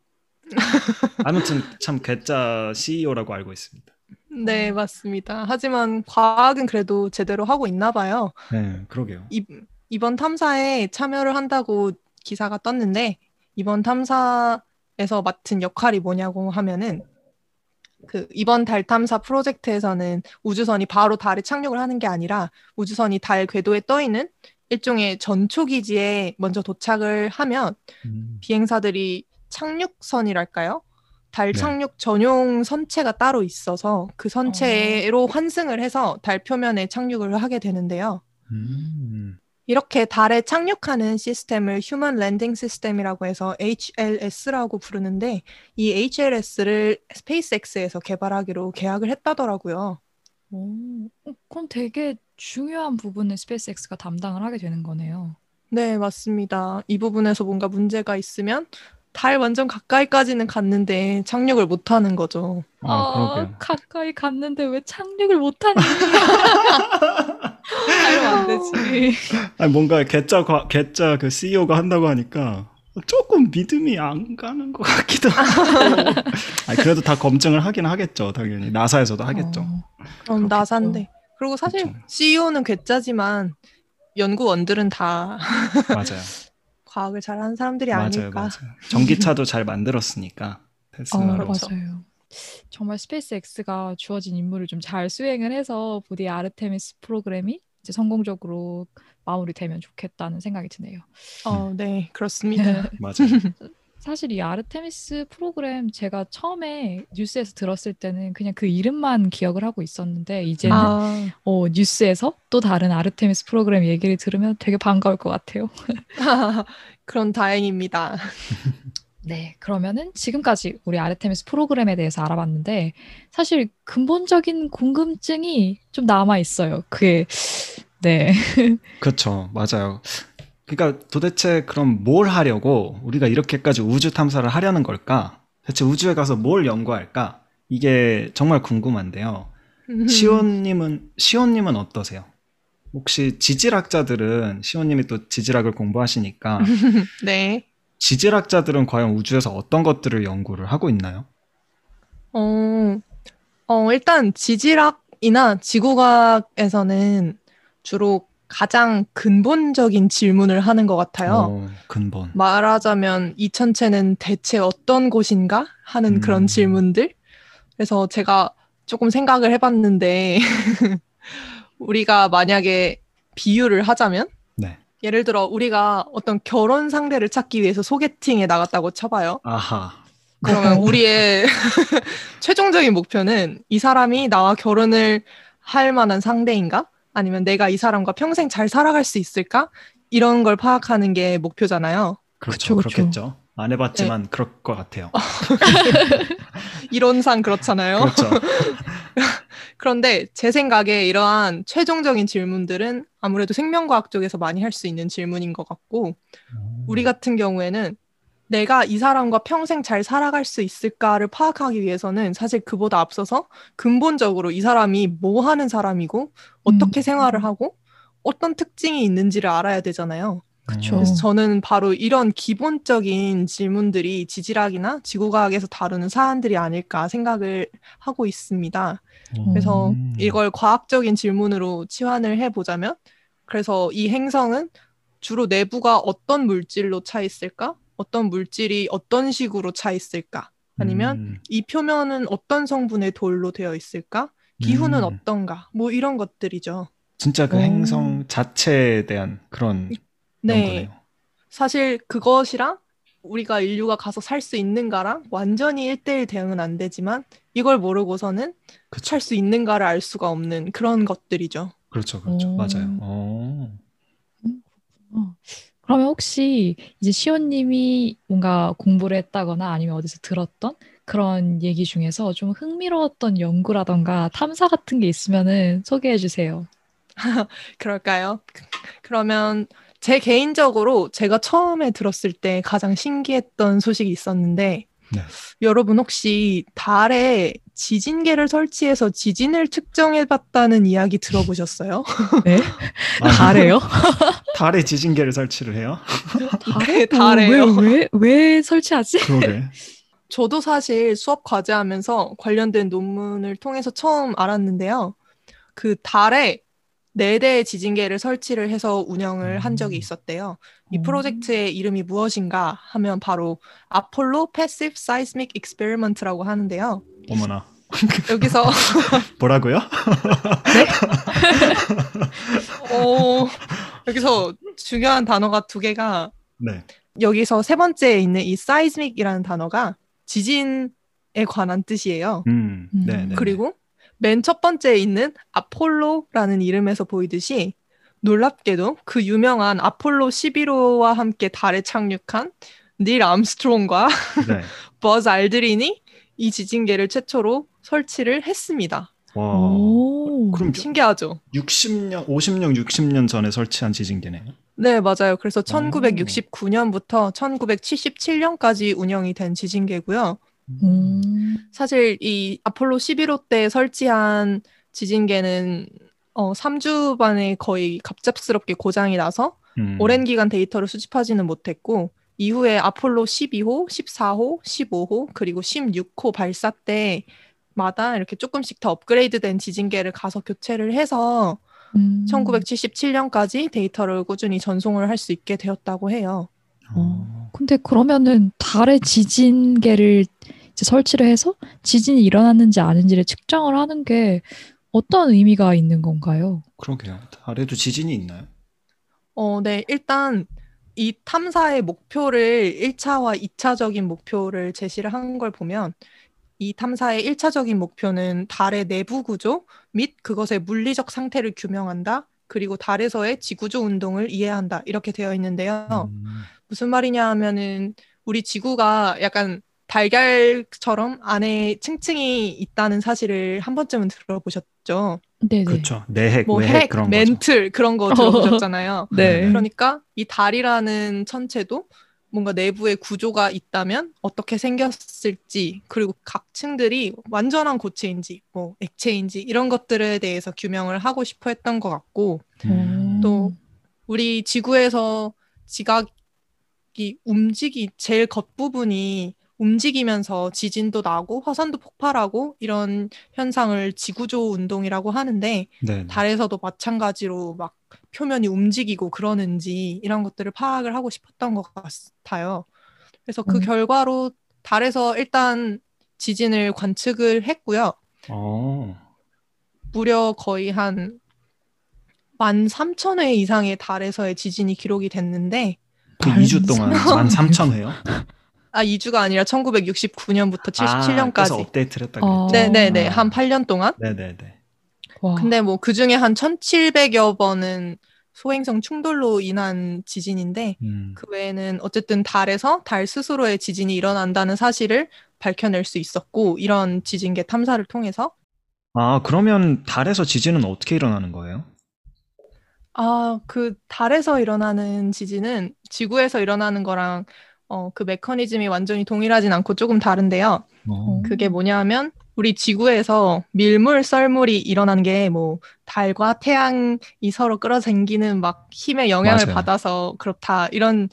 아무튼 참 괴짜 CEO라고 알고 있습니다. 네, 맞습니다. 하지만 과학은 그래도 제대로 하고 있나 봐요. 네, 그러게요. 이, 이번 탐사에 참여를 한다고 기사가 떴는데 이번 탐사에서 맡은 역할이 뭐냐고 하면은 그 이번 달 탐사 프로젝트에서는 우주선이 바로 달에 착륙을 하는 게 아니라 우주선이 달 궤도에 떠 있는 일종의 전초 기지에 먼저 도착을 하면 음, 비행사들이 착륙선이랄까요? 달 네. 착륙 전용 선체가 따로 있어서 그 선체로 환승을 해서 달 표면에 착륙을 하게 되는데요. 음, 이렇게 달에 착륙하는 시스템을 Human Landing System이라고 해서 HLS라고 부르는데 이 HLS를 스페이스X에서 개발하기로 계약을 했다더라고요. 오, 어, 그럼 되게 중요한 부분을 스페이스X가 담당을 하게 되는 거네요. 네, 맞습니다. 이 부분에서 뭔가 문제가 있으면 달 완전 가까이까지는 갔는데 착륙을 못 하는 거죠. 아, 그러게요. 가까이 갔는데 왜 착륙을 못 하니? [LAUGHS] 이러면 안 되지. 아니 뭔가 과- 괴짜 그 CEO가 한다고 하니까 조금 믿음이 안 가는 것 같기도 하고. 아니, 그래도 다 검증을 하긴 하겠죠, 당연히 나사에서도 하겠죠. 어, 그럼. 나사인데. 그리고 사실 그쵸. CEO는 괴짜지만 연구원들은 다 맞아요, 과학을 잘하는 사람들이 맞아요, 아닐까. 맞아요. 전기차도 잘 만들었으니까 어, 테슬라로. 그렇죠. 맞아요. 정말 스페이스X가 주어진 임무를 좀 잘 수행을 해서 부디 아르테미스 프로그램이 이제 성공적으로 마무리되면 좋겠다는 생각이 드네요. 어, 네, 그렇습니다. [LAUGHS] 맞아요. 사실 이 아르테미스 프로그램 제가 처음에 뉴스에서 들었을 때는 그냥 그 이름만 기억을 하고 있었는데 이제는 아, 어, 뉴스에서 또 다른 아르테미스 프로그램 얘기를 들으면 되게 반가울 것 같아요. [LAUGHS] 그런 다행입니다. 네, 그러면은 지금까지 우리 아르테미스 프로그램에 대해서 알아봤는데 사실 근본적인 궁금증이 좀 남아 있어요. 그게 네. 그렇죠. 맞아요. 그러니까 도대체 그럼 뭘 하려고 우리가 이렇게까지 우주 탐사를 하려는 걸까? 대체 우주에 가서 뭘 연구할까? 이게 정말 궁금한데요. 시온님은 시온님은 어떠세요? 혹시 지질학자들은 시온님이 또 지질학을 공부하시니까 [LAUGHS] 네. 지질학자들은 과연 우주에서 어떤 것들을 연구를 하고 있나요? 어, 어, 일단 지질학이나 지구과학에서는 주로 가장 근본적인 질문을 하는 것 같아요. 어, 근본. 말하자면 이 천체는 대체 어떤 곳인가 하는 음. 그런 질문들. 그래서 제가 조금 생각을 해봤는데 [LAUGHS] 우리가 만약에 비유를 하자면 네. 예를 들어 우리가 어떤 결혼 상대를 찾기 위해서 소개팅에 나갔다고 쳐봐요. 아하. 그러면 [LAUGHS] 우리의 [LAUGHS] 최종적인 목표는 이 사람이 나와 결혼을 할 만한 상대인가? 아니면 내가 이 사람과 평생 잘 살아갈 수 있을까? 이런 걸 파악하는 게 목표잖아요. 그렇죠. 그쵸, 그쵸. 그렇겠죠. 안 해봤지만 그럴 것 같아요. [LAUGHS] 이론상 그렇잖아요. 그렇죠. [LAUGHS] 그런데 제 생각에 이러한 최종적인 질문들은 아무래도 생명과학 쪽에서 많이 할 수 있는 질문인 것 같고, 우리 같은 경우에는 내가 이 사람과 평생 잘 살아갈 수 있을까를 파악하기 위해서는 사실 그보다 앞서서 근본적으로 이 사람이 뭐 하는 사람이고, 어떻게 음. 생활을 하고, 어떤 특징이 있는지를 알아야 되잖아요. 그쵸. 그래서 저는 바로 이런 기본적인 질문들이 지질학이나 지구과학에서 다루는 사안들이 아닐까 생각을 하고 있습니다. 그래서 음. 이걸 과학적인 질문으로 치환을 해보자면, 그래서 이 행성은 주로 내부가 어떤 물질로 차 있을까? 어떤 물질이 어떤 식으로 차 있을까? 아니면 음. 이 표면은 어떤 성분의 돌로 되어 있을까? 기후는 음. 어떤가? 뭐 이런 것들이죠. 진짜 그 오. 행성 자체에 대한 그런 네. 연구네요. 사실 그것이랑 우리가 인류가 가서 살 수 있는가랑 완전히 1대1 대응은 안 되지만 이걸 모르고서는. 살 수 있는가를 알 수가 없는 그런 것들이죠. 그렇죠. 그렇죠. 오. 맞아요. 어. 어. 그러면 혹시 이제 시온님이 뭔가 공부를 했다거나 아니면 어디서 들었던 그런 얘기 중에서 좀 흥미로웠던 연구라던가 탐사 같은 게 있으면은 소개해 주세요. [LAUGHS] 그럴까요? 그- 그러면 제 개인적으로 제가 처음에 들었을 때 가장 신기했던 소식이 있었는데 네. 여러분 혹시 달에 지진계를 설치해서 지진을 측정해봤다는 이야기 들어보셨어요? [LAUGHS] 네? 아, 달에요? [LAUGHS] 달에 지진계를 설치를 해요? 네, 달에요. 어, 왜, 왜, 왜 설치하지? 그러게. [LAUGHS] 저도 사실 수업 과제하면서 관련된 논문을 통해서 처음 알았는데요. 그 달에 네 대의 지진계를 설치를 해서 운영을 한 적이 있었대요. 이 음. 프로젝트의 이름이 무엇인가 하면 바로 Apollo Passive Seismic Experiment라고 하는데요. 어머나. [LAUGHS] 여기서 [LAUGHS] 뭐라고요? [LAUGHS] 어, 여기서 중요한 단어가 두 개가 네. 여기서 세 번째에 있는 이 seismic이라는 단어가 지진에 관한 뜻이에요. 음. 음. 네, 네. 그리고 맨 첫 번째에 있는 아폴로라는 이름에서 보이듯이 놀랍게도 그 유명한 아폴로 11호와 함께 달에 착륙한 닐 암스트롱과 네. [LAUGHS] 버즈 알드린이 이 지진계를 최초로 설치를 했습니다. 와. 오. 그럼 신기하죠? 60년, 50년, 60년 전에 설치한 지진계네요. 네, 맞아요. 그래서 1969년부터 1977년까지 운영이 된 지진계고요. 음. 사실 이 아폴로 11호 때 설치한 지진계는 어, 3주 만에 거의 갑작스럽게 고장이 나서 음. 오랜 기간 데이터를 수집하지는 못했고 이후에 아폴로 12호, 14호, 15호 그리고 16호 발사 때마다 이렇게 조금씩 더 업그레이드된 지진계를 가서 교체를 해서 음. 1977년까지 데이터를 꾸준히 전송을 할 수 있게 되었다고 해요. 어. 근데 그러면은 달에 지진계를 이제 설치를 해서 지진이 일어났는지 아닌지를 측정을 하는 게 어떤 의미가 있는 건가요? 그러게요. 달에도 지진이 있나요? 어, 네. 일단 이 탐사의 목표를 1차와 2차적인 목표를 제시를 한 걸 보면 이 탐사의 1차적인 목표는 달의 내부 구조 및 그것의 물리적 상태를 규명한다. 그리고 달에서의 지구조 운동을 이해한다. 이렇게 되어 있는데요. 음, 무슨 말이냐 하면은 우리 지구가 약간 달걀처럼 안에 층층이 있다는 사실을 한 번쯤은 들어보셨죠? 네네. 그렇죠. 내핵, 뭐 외핵 핵, 그런 거죠. 멘틀 그런 거 들어보셨잖아요. [LAUGHS] 네. 그러니까 이 달이라는 천체도 뭔가 내부에 구조가 있다면 어떻게 생겼을지 그리고 각 층들이 완전한 고체인지 뭐 액체인지 이런 것들에 대해서 규명을 하고 싶어 했던 것 같고 음. 또 우리 지구에서 지각이 움직이 제일 겉부분이 움직이면서 지진도 나고 화산도 폭발하고 이런 현상을 지구조 운동이라고 하는데 네. 달에서도 마찬가지로 막 표면이 움직이고 그러는지 이런 것들을 파악을 하고 싶었던 것 같아요. 그래서 그 음. 결과로 달에서 일단 지진을 관측을 했고요. 어. 무려 거의 한 13,000회 이상의 달에서의 지진이 기록이 됐는데 그달 2주 동안 [LAUGHS] 13,000회요? 아 2주가 아니라 1969년부터 아, 그래서 77년까지 업데이트를 했다 어. 그랬죠. 네네네 아. 한 8년 동안 네네네. 와. 근데 뭐 그 중에 한 1,700여 번은 소행성 충돌로 인한 지진인데 음. 그 외에는 어쨌든 달에서 달 스스로의 지진이 일어난다는 사실을 밝혀낼 수 있었고 이런 지진계 탐사를 통해서 아, 그러면 달에서 지진은 어떻게 일어나는 거예요? 아, 그 달에서 일어나는 지진은 지구에서 일어나는 거랑 어, 그 메커니즘이 완전히 동일하진 않고 조금 다른데요. 어. 그게 뭐냐 하면 우리 지구에서 밀물, 썰물이 일어난 게 뭐 달과 태양이 서로 끌어당기는 막 힘의 영향을 맞아요. 받아서 그렇다 이런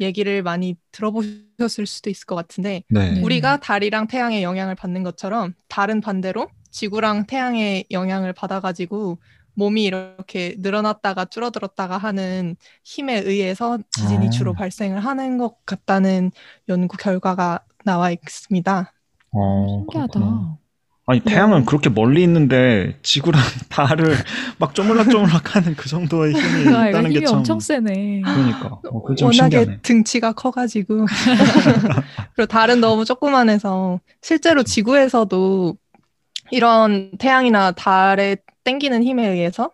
얘기를 많이 들어보셨을 수도 있을 것 같은데 네. 네. 우리가 달이랑 태양의 영향을 받는 것처럼 달은 반대로 지구랑 태양의 영향을 받아가지고 몸이 이렇게 늘어났다가 줄어들었다가 하는 힘에 의해서 지진이 아. 주로 발생을 하는 것 같다는 연구 결과가 나와 있습니다. 어, 신기하다. 그렇구나. 아니, 네. 태양은 그렇게 멀리 있는데 지구랑 [LAUGHS] 달을 막 쪼물락쪼물락 하는 그 정도의 힘이 아, [LAUGHS] 이거 있다는 게 힘이 참. 엄청 세네. 그러니까. 어, 워낙에 신기하네. 등치가 커가지고 [LAUGHS] 그리고 달은 너무 조그만해서 실제로 지구에서도 이런 태양이나 달에 땡기는 힘에 의해서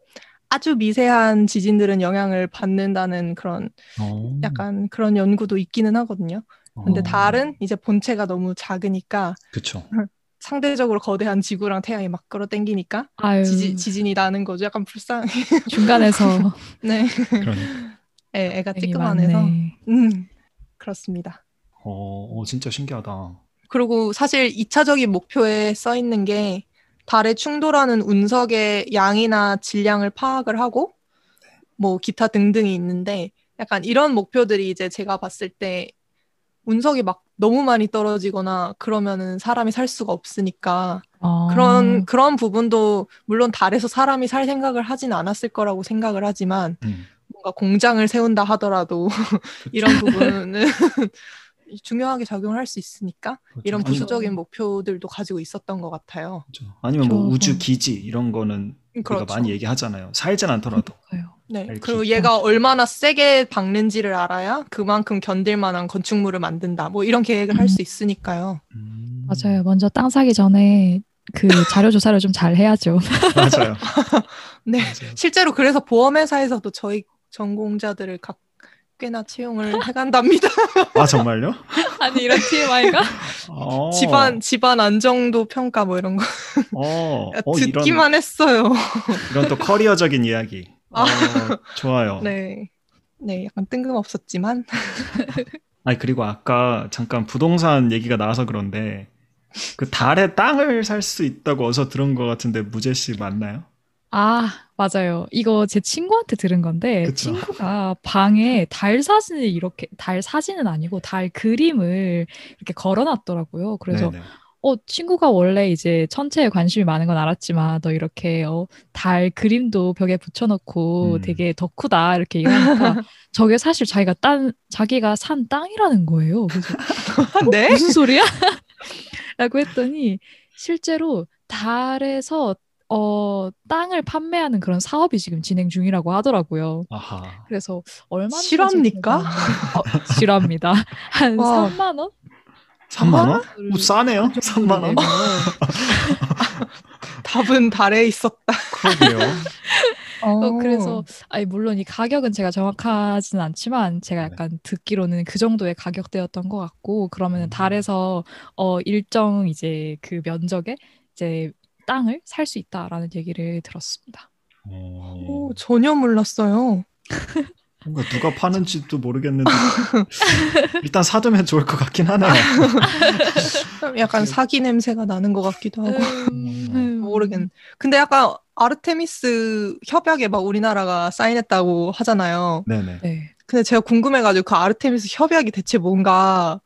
아주 미세한 지진들은 영향을 받는다는 그런 어. 약간 그런 연구도 있기는 하거든요. 근데 어. 달은 이제 본체가 너무 작으니까 그쵸. [LAUGHS] 상대적으로 거대한 지구랑 태양이 막 끌어당기니까 아유, 지지, 지진이 나는 거죠. 약간 불쌍해. [LAUGHS] 중간에서 [LAUGHS] 네, 그러니까. 애, 애가 찌끄만해서. 음 그렇습니다. 어, 어, 진짜 신기하다. 그리고 사실 2차적인 목표에 써 있는 게 달에 충돌하는 운석의 양이나 질량을 파악을 하고 뭐 기타 등등이 있는데 약간 이런 목표들이 이제 제가 봤을 때 운석이 막 너무 많이 떨어지거나 그러면은 사람이 살 수가 없으니까 아, 그런 그런 부분도 물론 달에서 사람이 살 생각을 하진 않았을 거라고 생각을 하지만 음. 뭔가 공장을 세운다 하더라도 [LAUGHS] 이런 [LAUGHS] 부분은 중요하게 작용을 할 수 있으니까 그렇죠. 이런 부수적인 목표들도 가지고 있었던 것 같아요. 그렇죠. 아니면 뭐 저- 우주 기지 이런 거는 우리가 그렇죠. 많이 얘기하잖아요. 살진 않더라도. 네. 그리고 얘가 얼마나 세게 박는지를 알아야 그만큼 견딜 만한 건축물을 만든다. 뭐 이런 계획을 할수 있으니까요. 음. 맞아요. 먼저 땅 사기 전에 그 [LAUGHS] 자료 조사를 좀 잘 해야죠. 맞아요. [LAUGHS] 네. 맞아요. 실제로 그래서 보험회사에서도 저희 전공자들을 각 꽤나 채용을 해간답니다. [LAUGHS] 아 정말요? [LAUGHS] 아니 이런 TMI가? 어. 집안 집안 안정도 평가 뭐 이런 거 어, 어, [LAUGHS] 이런 듣기만 했어요. 이런 또 커리어적인 이야기. 어, 좋아요. 네. 네, 약간 뜬금없었지만 아니 그리고 아까 잠깐 부동산 얘기가 나와서 그런데 그 달에 땅을 살 수 있다고 어서 들은 것 같은데 무재 씨 맞나요? 아 맞아요. 이거 제 친구한테 들은 건데 그쵸. 친구가 방에 달 사진을 이렇게 달 사진은 아니고 달 그림을 이렇게 걸어놨더라고요. 그래서 네네. 어, 친구가 원래 이제 천체에 관심이 많은 건 알았지만, 너 이렇게, 어, 달 그림도 벽에 붙여놓고 음. 되게 덕후다, 이렇게 얘기하니까, [LAUGHS] 저게 사실 자기가 딴, 자기가 산 땅이라는 거예요. 그래서, [LAUGHS] 네? 무슨 소리야? [LAUGHS] 라고 했더니, 실제로 달에서, 어, 땅을 판매하는 그런 사업이 지금 진행 중이라고 하더라고요. 아하. 그래서 얼마 실화입니까? 어, 실화입니다. [LAUGHS] 한 와. 3만 원? 3만 원? 오, 싸네요. 그 3만 원. [LAUGHS] 답은 달에 있었다. 그러게요. 어, 그래서 아니 물론 이 가격은 제가 정확하지는 않지만 제가 네. 약간 듣기로는 그 정도의 가격대였던 것 같고 음. 그러면은 달에서 어 일정 이제 그 면적에 이제 땅을 살 수 있다라는 얘기를 들었습니다. 오, 오, 전혀 몰랐어요. 뭔가 누가 파는지도 모르겠는데 일단 사두면 좋을 것 같긴 하네요. 약간 사기 냄새가 나는 것 같기도 하고 음, 모르겠. 근데 약간 아르테미스 협약에 막 우리나라가 사인했다고 하잖아요. 네네. 네. 근데 제가 궁금해가지고 그 아르테미스 협약이 대체 뭔가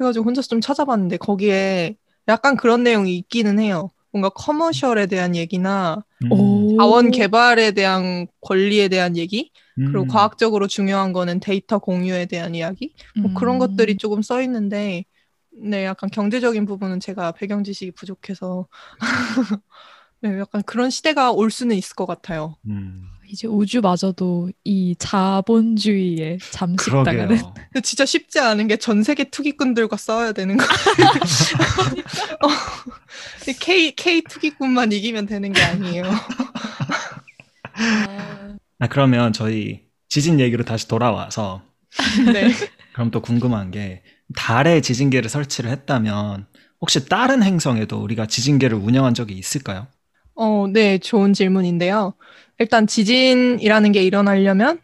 해가지고 혼자서 좀 찾아봤는데 거기에 약간 그런 내용이 있기는 해요. 뭔가 커머셜에 대한 얘기나 음, 오. 자원 개발에 대한 권리에 대한 얘기 그리고 음. 과학적으로 중요한 거는 데이터 공유에 대한 이야기 뭐 그런 음. 것들이 조금 써 있는데 네 약간 경제적인 부분은 제가 배경 지식이 부족해서 [LAUGHS] 네 약간 그런 시대가 올 수는 있을 것 같아요. 음. 이제 우주마저도 이 자본주의에 잠식당하는 [LAUGHS] 진짜 쉽지 않은 게 전 세계 투기꾼들과 싸워야 되는 거. [LAUGHS] 어, K K 투기꾼만 이기면 되는 게 아니에요. 아, 그러면 저희 지진 얘기로 다시 돌아와서 네. 그럼 또 궁금한 게 달에 지진계를 설치를 했다면 혹시 다른 행성에도 우리가 지진계를 운영한 적이 있을까요? 어, 네, 좋은 질문인데요. 일단 지진이라는 게 일어나려면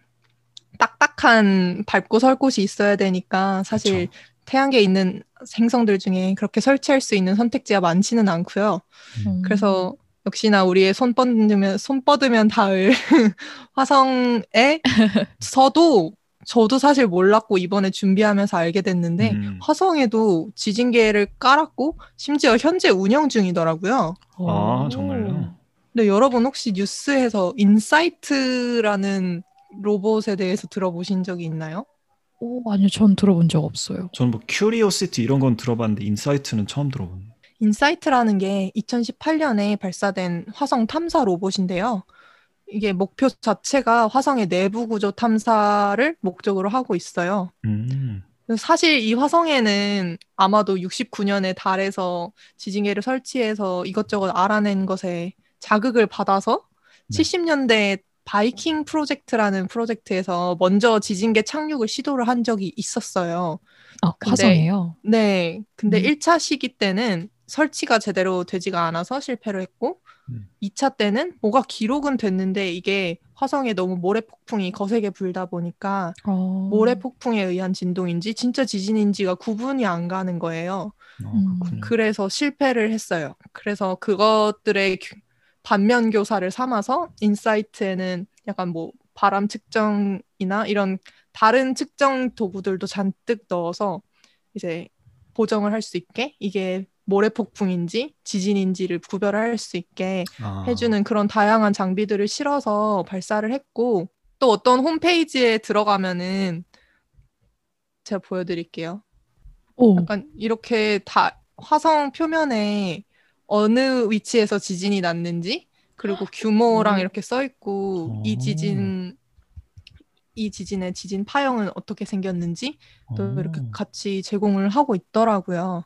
딱딱한 밟고 설 곳이 있어야 되니까 사실 그쵸. 태양계에 있는 행성들 중에 그렇게 설치할 수 있는 선택지가 많지는 않고요. 음. 그래서 역시나 우리의 손 뻗으면 손 뻗으면 닿을 [LAUGHS] 화성에서도 저도 사실 몰랐고 이번에 준비하면서 알게 됐는데 음. 화성에도 지진계를 깔았고 심지어 현재 운영 중이더라고요. 아 정말요? 근데 여러분 혹시 뉴스에서 인사이트라는 로봇에 대해서 들어보신 적이 있나요? 오, 아니요, 전 들어본 적 없어요. 저는 뭐 큐리오시티 이런 건 들어봤는데 인사이트는 처음 들어보네요. 인사이트라는 게 2018년에 발사된 화성 탐사 로봇인데요. 이게 목표 자체가 화성의 내부 구조 탐사를 목적으로 하고 있어요. 음. 사실 이 화성에는 아마도 69년에 달에서 지진계를 설치해서 이것저것 알아낸 것에 자극을 받아서 네. 70년대 바이킹 프로젝트라는 프로젝트에서 먼저 지진계 착륙을 시도를 한 적이 있었어요. 아, 근데- 화성이에요. 네. 근데 음. 1차 시기 때는 설치가 제대로 되지가 않아서 실패를 했고, 음. 2차 때는 뭐가 기록은 됐는데 이게 화성에 너무 모래 폭풍이 거세게 불다 보니까 어. 모래 폭풍에 의한 진동인지 진짜 지진인지가 구분이 안 가는 거예요. 어, 음. 그래서 실패를 했어요. 그래서 그것들의 규- 반면 교사를 삼아서 인사이트에는 약간 뭐 바람 측정이나 이런 다른 측정 도구들도 잔뜩 넣어서 이제 보정을 할 수 있게 이게 모래 폭풍인지 지진인지를 구별할 수 있게 아. 해주는 그런 다양한 장비들을 실어서 발사를 했고 또 어떤 홈페이지에 들어가면은 제가 보여드릴게요. 오, 약간 이렇게 다 화성 표면에 어느 위치에서 지진이 났는지 그리고 규모랑 오. 이렇게 써 있고 이 오. 지진 이 지진의 지진 파형은 어떻게 생겼는지 또 오. 이렇게 같이 제공을 하고 있더라고요.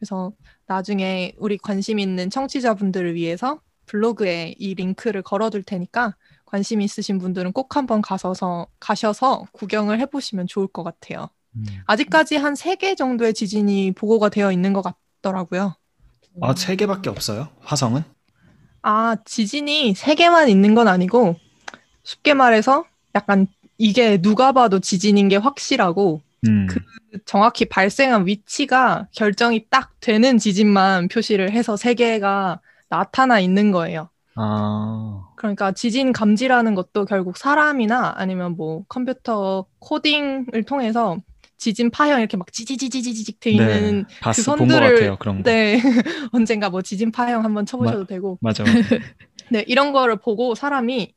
그래서 나중에 우리 관심 있는 청취자분들을 위해서 블로그에 이 링크를 걸어둘 테니까 관심 있으신 분들은 꼭 한번 가서서 가셔서 구경을 해보시면 좋을 것 같아요. 음. 아직까지 한 세 개 정도의 지진이 보고가 되어 있는 것 같더라고요. 아, 세 개밖에 없어요? 화성은? 아, 지진이 세 개만 있는 건 아니고 쉽게 말해서 약간 이게 누가 봐도 지진인 게 확실하고 음. 그- 정확히 발생한 위치가 결정이 딱 되는 지진만 표시를 해서 세 개가 나타나 있는 거예요. 아. 그러니까 지진 감지라는 것도 결국 사람이나 아니면 뭐 컴퓨터 코딩을 통해서 지진 파형 이렇게 막 지지지지지직 돼 있는 네. 봤어. 그 선들을- 같아요. 그런 거. 네 [LAUGHS] 언젠가 뭐 지진 파형 한번 쳐보셔도 되고 맞아. 맞아. [LAUGHS] 네 이런 거를 보고 사람이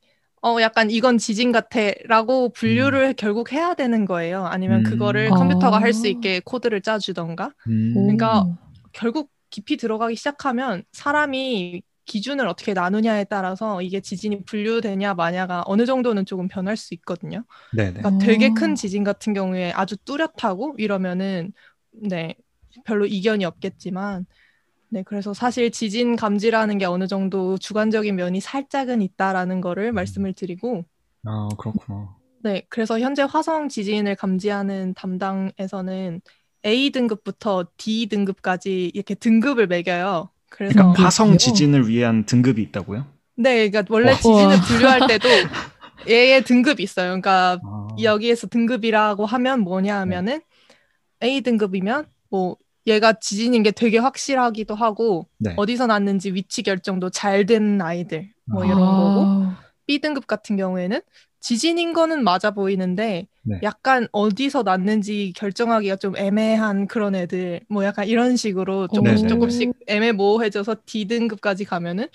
어 약간 이건 지진 같아 라고 분류를 결국 해야 되는 거예요. 아니면 음. 그거를 아. 컴퓨터가 할수 있게 코드를 짜주던가 음. 오. 그러니까 결국 깊이 들어가기 시작하면 사람이 기준을 어떻게 나누냐에 따라서 이게 지진이 분류되냐 마냐가 어느 정도는 조금 변할 수 있거든요. 네네. 그러니까 되게 어. 큰 지진 같은 경우에 아주 뚜렷하고 이러면은 네 별로 이견이 없겠지만 네 그래서 사실 지진 감지라는 게 어느 정도 주관적인 면이 살짝은 있다라는 거를 말씀을 드리고 아 그렇구나. 네 그래서 현재 화성 지진을 감지하는 담당에서는 A 등급부터 D 등급까지 이렇게 등급을 매겨요. 그래서 그러니까 화성. 지진을 위한 등급이 있다고요? 네 그러니까 원래 와. 지진을. [LAUGHS] 분류할 때도 얘의 등급이 있어요. 그러니까 아, 여기에서 등급이라고 하면 뭐냐 하면은 A 등급이면 뭐 얘가 지진인 게 되게 확실하기도 하고 네. 어디서 났는지 위치 결정도 잘 된 아이들 뭐 아. 이런 거고 아, B 등급 같은 경우에는 지진인 거는 맞아 보이는데 네. 약간 어디서 났는지 결정하기가 좀 애매한 그런 애들 뭐 약간 이런 식으로 조금씩 네네. 조금씩 애매모호해져서 D 등급까지 가면은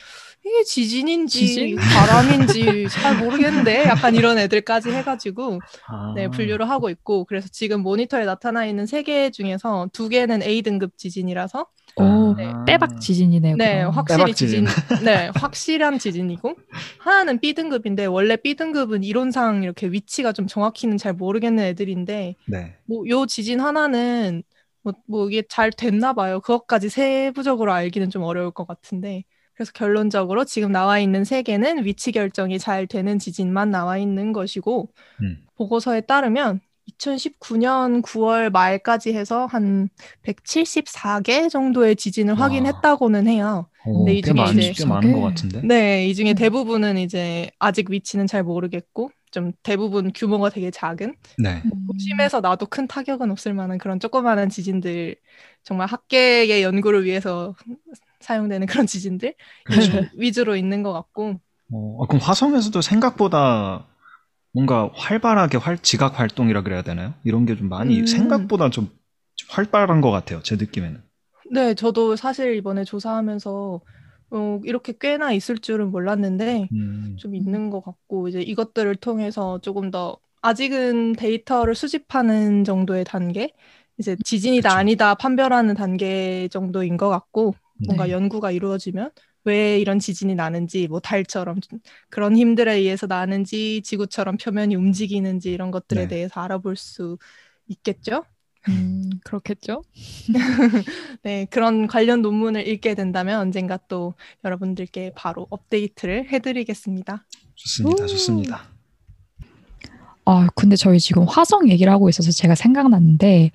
이게 지진인지 지진? 바람인지 [LAUGHS] 잘 모르겠는데 약간 이런 애들까지 해가지고 아, 네, 분류를 하고 있고 그래서 지금 모니터에 나타나 있는 세 개 중에서 두 개는 A 등급 지진이라서 오, 네. 빼박 지진이네요. 네, 그럼. 확실히 지진. 지진, 네, 확실한 지진이고 하나는 B 등급인데 원래 B 등급은 이론상 이렇게 위치가 좀 정확히는 잘 모르겠는 애들인데 네. 뭐요 지진 하나는 뭐, 뭐 이게 잘 됐나 봐요. 그것까지 세부적으로 알기는 좀 어려울 것 같은데 그래서 결론적으로 지금 나와 있는 세 개는 위치 결정이 잘 되는 지진만 나와 있는 것이고 음. 보고서에 따르면 2019년 9월 말까지 해서 한 174개 정도의 지진을 와. 확인했다고는 해요. 오, 네, 이꽤 중에 많, 이제 꽤 많은 것 같은데. 네, 이 중에 음. 대부분은 이제 아직 위치는 잘 모르겠고 좀 대부분 규모가 되게 작은 네. 음. 도심에서 나도 큰 타격은 없을 만한 그런 조그마한 지진들 정말 학계의 연구를 위해서 사용되는 그런 지진들 그렇죠. 위주로 있는 것 같고 어, 아, 그럼 화성에서도 생각보다 뭔가 활발하게 활, 지각 활동이라 그래야 되나요? 이런 게 좀 많이 음. 생각보다 좀, 좀 활발한 것 같아요. 제 느낌에는. 네, 저도 사실 이번에 조사하면서 어, 이렇게 꽤나 있을 줄은 몰랐는데 음, 좀 있는 것 같고 이제 이것들을 통해서 조금 더 아직은 데이터를 수집하는 정도의 단계, 이제 지진이다 그쵸. 아니다 판별하는 단계 정도인 것 같고 뭔가 네. 연구가 이루어지면 왜 이런 지진이 나는지 뭐 달처럼 그런 힘들에 의해서 나는지 지구처럼 표면이 움직이는지 이런 것들에 네. 대해서 알아볼 수 있겠죠? 음, 그렇겠죠? [LAUGHS] 네, 그런 관련 논문을 읽게 된다면 언젠가 또 여러분들께 바로 업데이트를 해드리겠습니다. 좋습니다. 오. 좋습니다. 아, 근데 저희 지금 화성 얘기를 하고 있어서 제가 생각났는데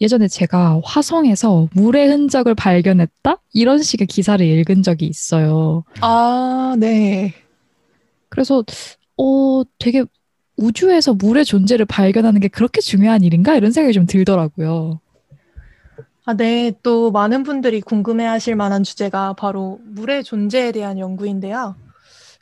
예전에 제가 화성에서 물의 흔적을 발견했다? 이런 식의 기사를 읽은 적이 있어요. 아, 네. 그래서 어, 되게 우주에서 물의 존재를 발견하는 게 그렇게 중요한 일인가? 이런 생각이 좀 들더라고요. 아, 네. 또 많은 분들이 궁금해 하실 만한 주제가 바로 물의 존재에 대한 연구인데요.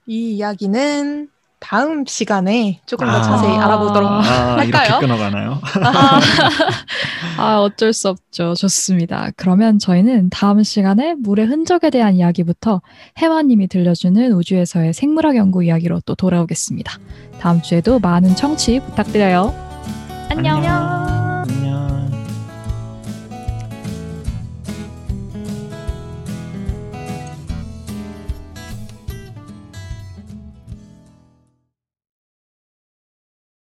이 이야기는 다음 시간에 조금 더 아. 자세히 알아보도록 아, 할까요? 이렇게 끊어가나요? 아, [LAUGHS] 아, 어쩔 수 없죠. 좋습니다. 그러면 저희는 다음 시간에 물의 흔적에 대한 이야기부터 해와님이 들려주는 우주에서의 생물학 연구 이야기로 또 돌아오겠습니다. 다음 주에도 많은 청취 부탁드려요. 안녕. 안녕.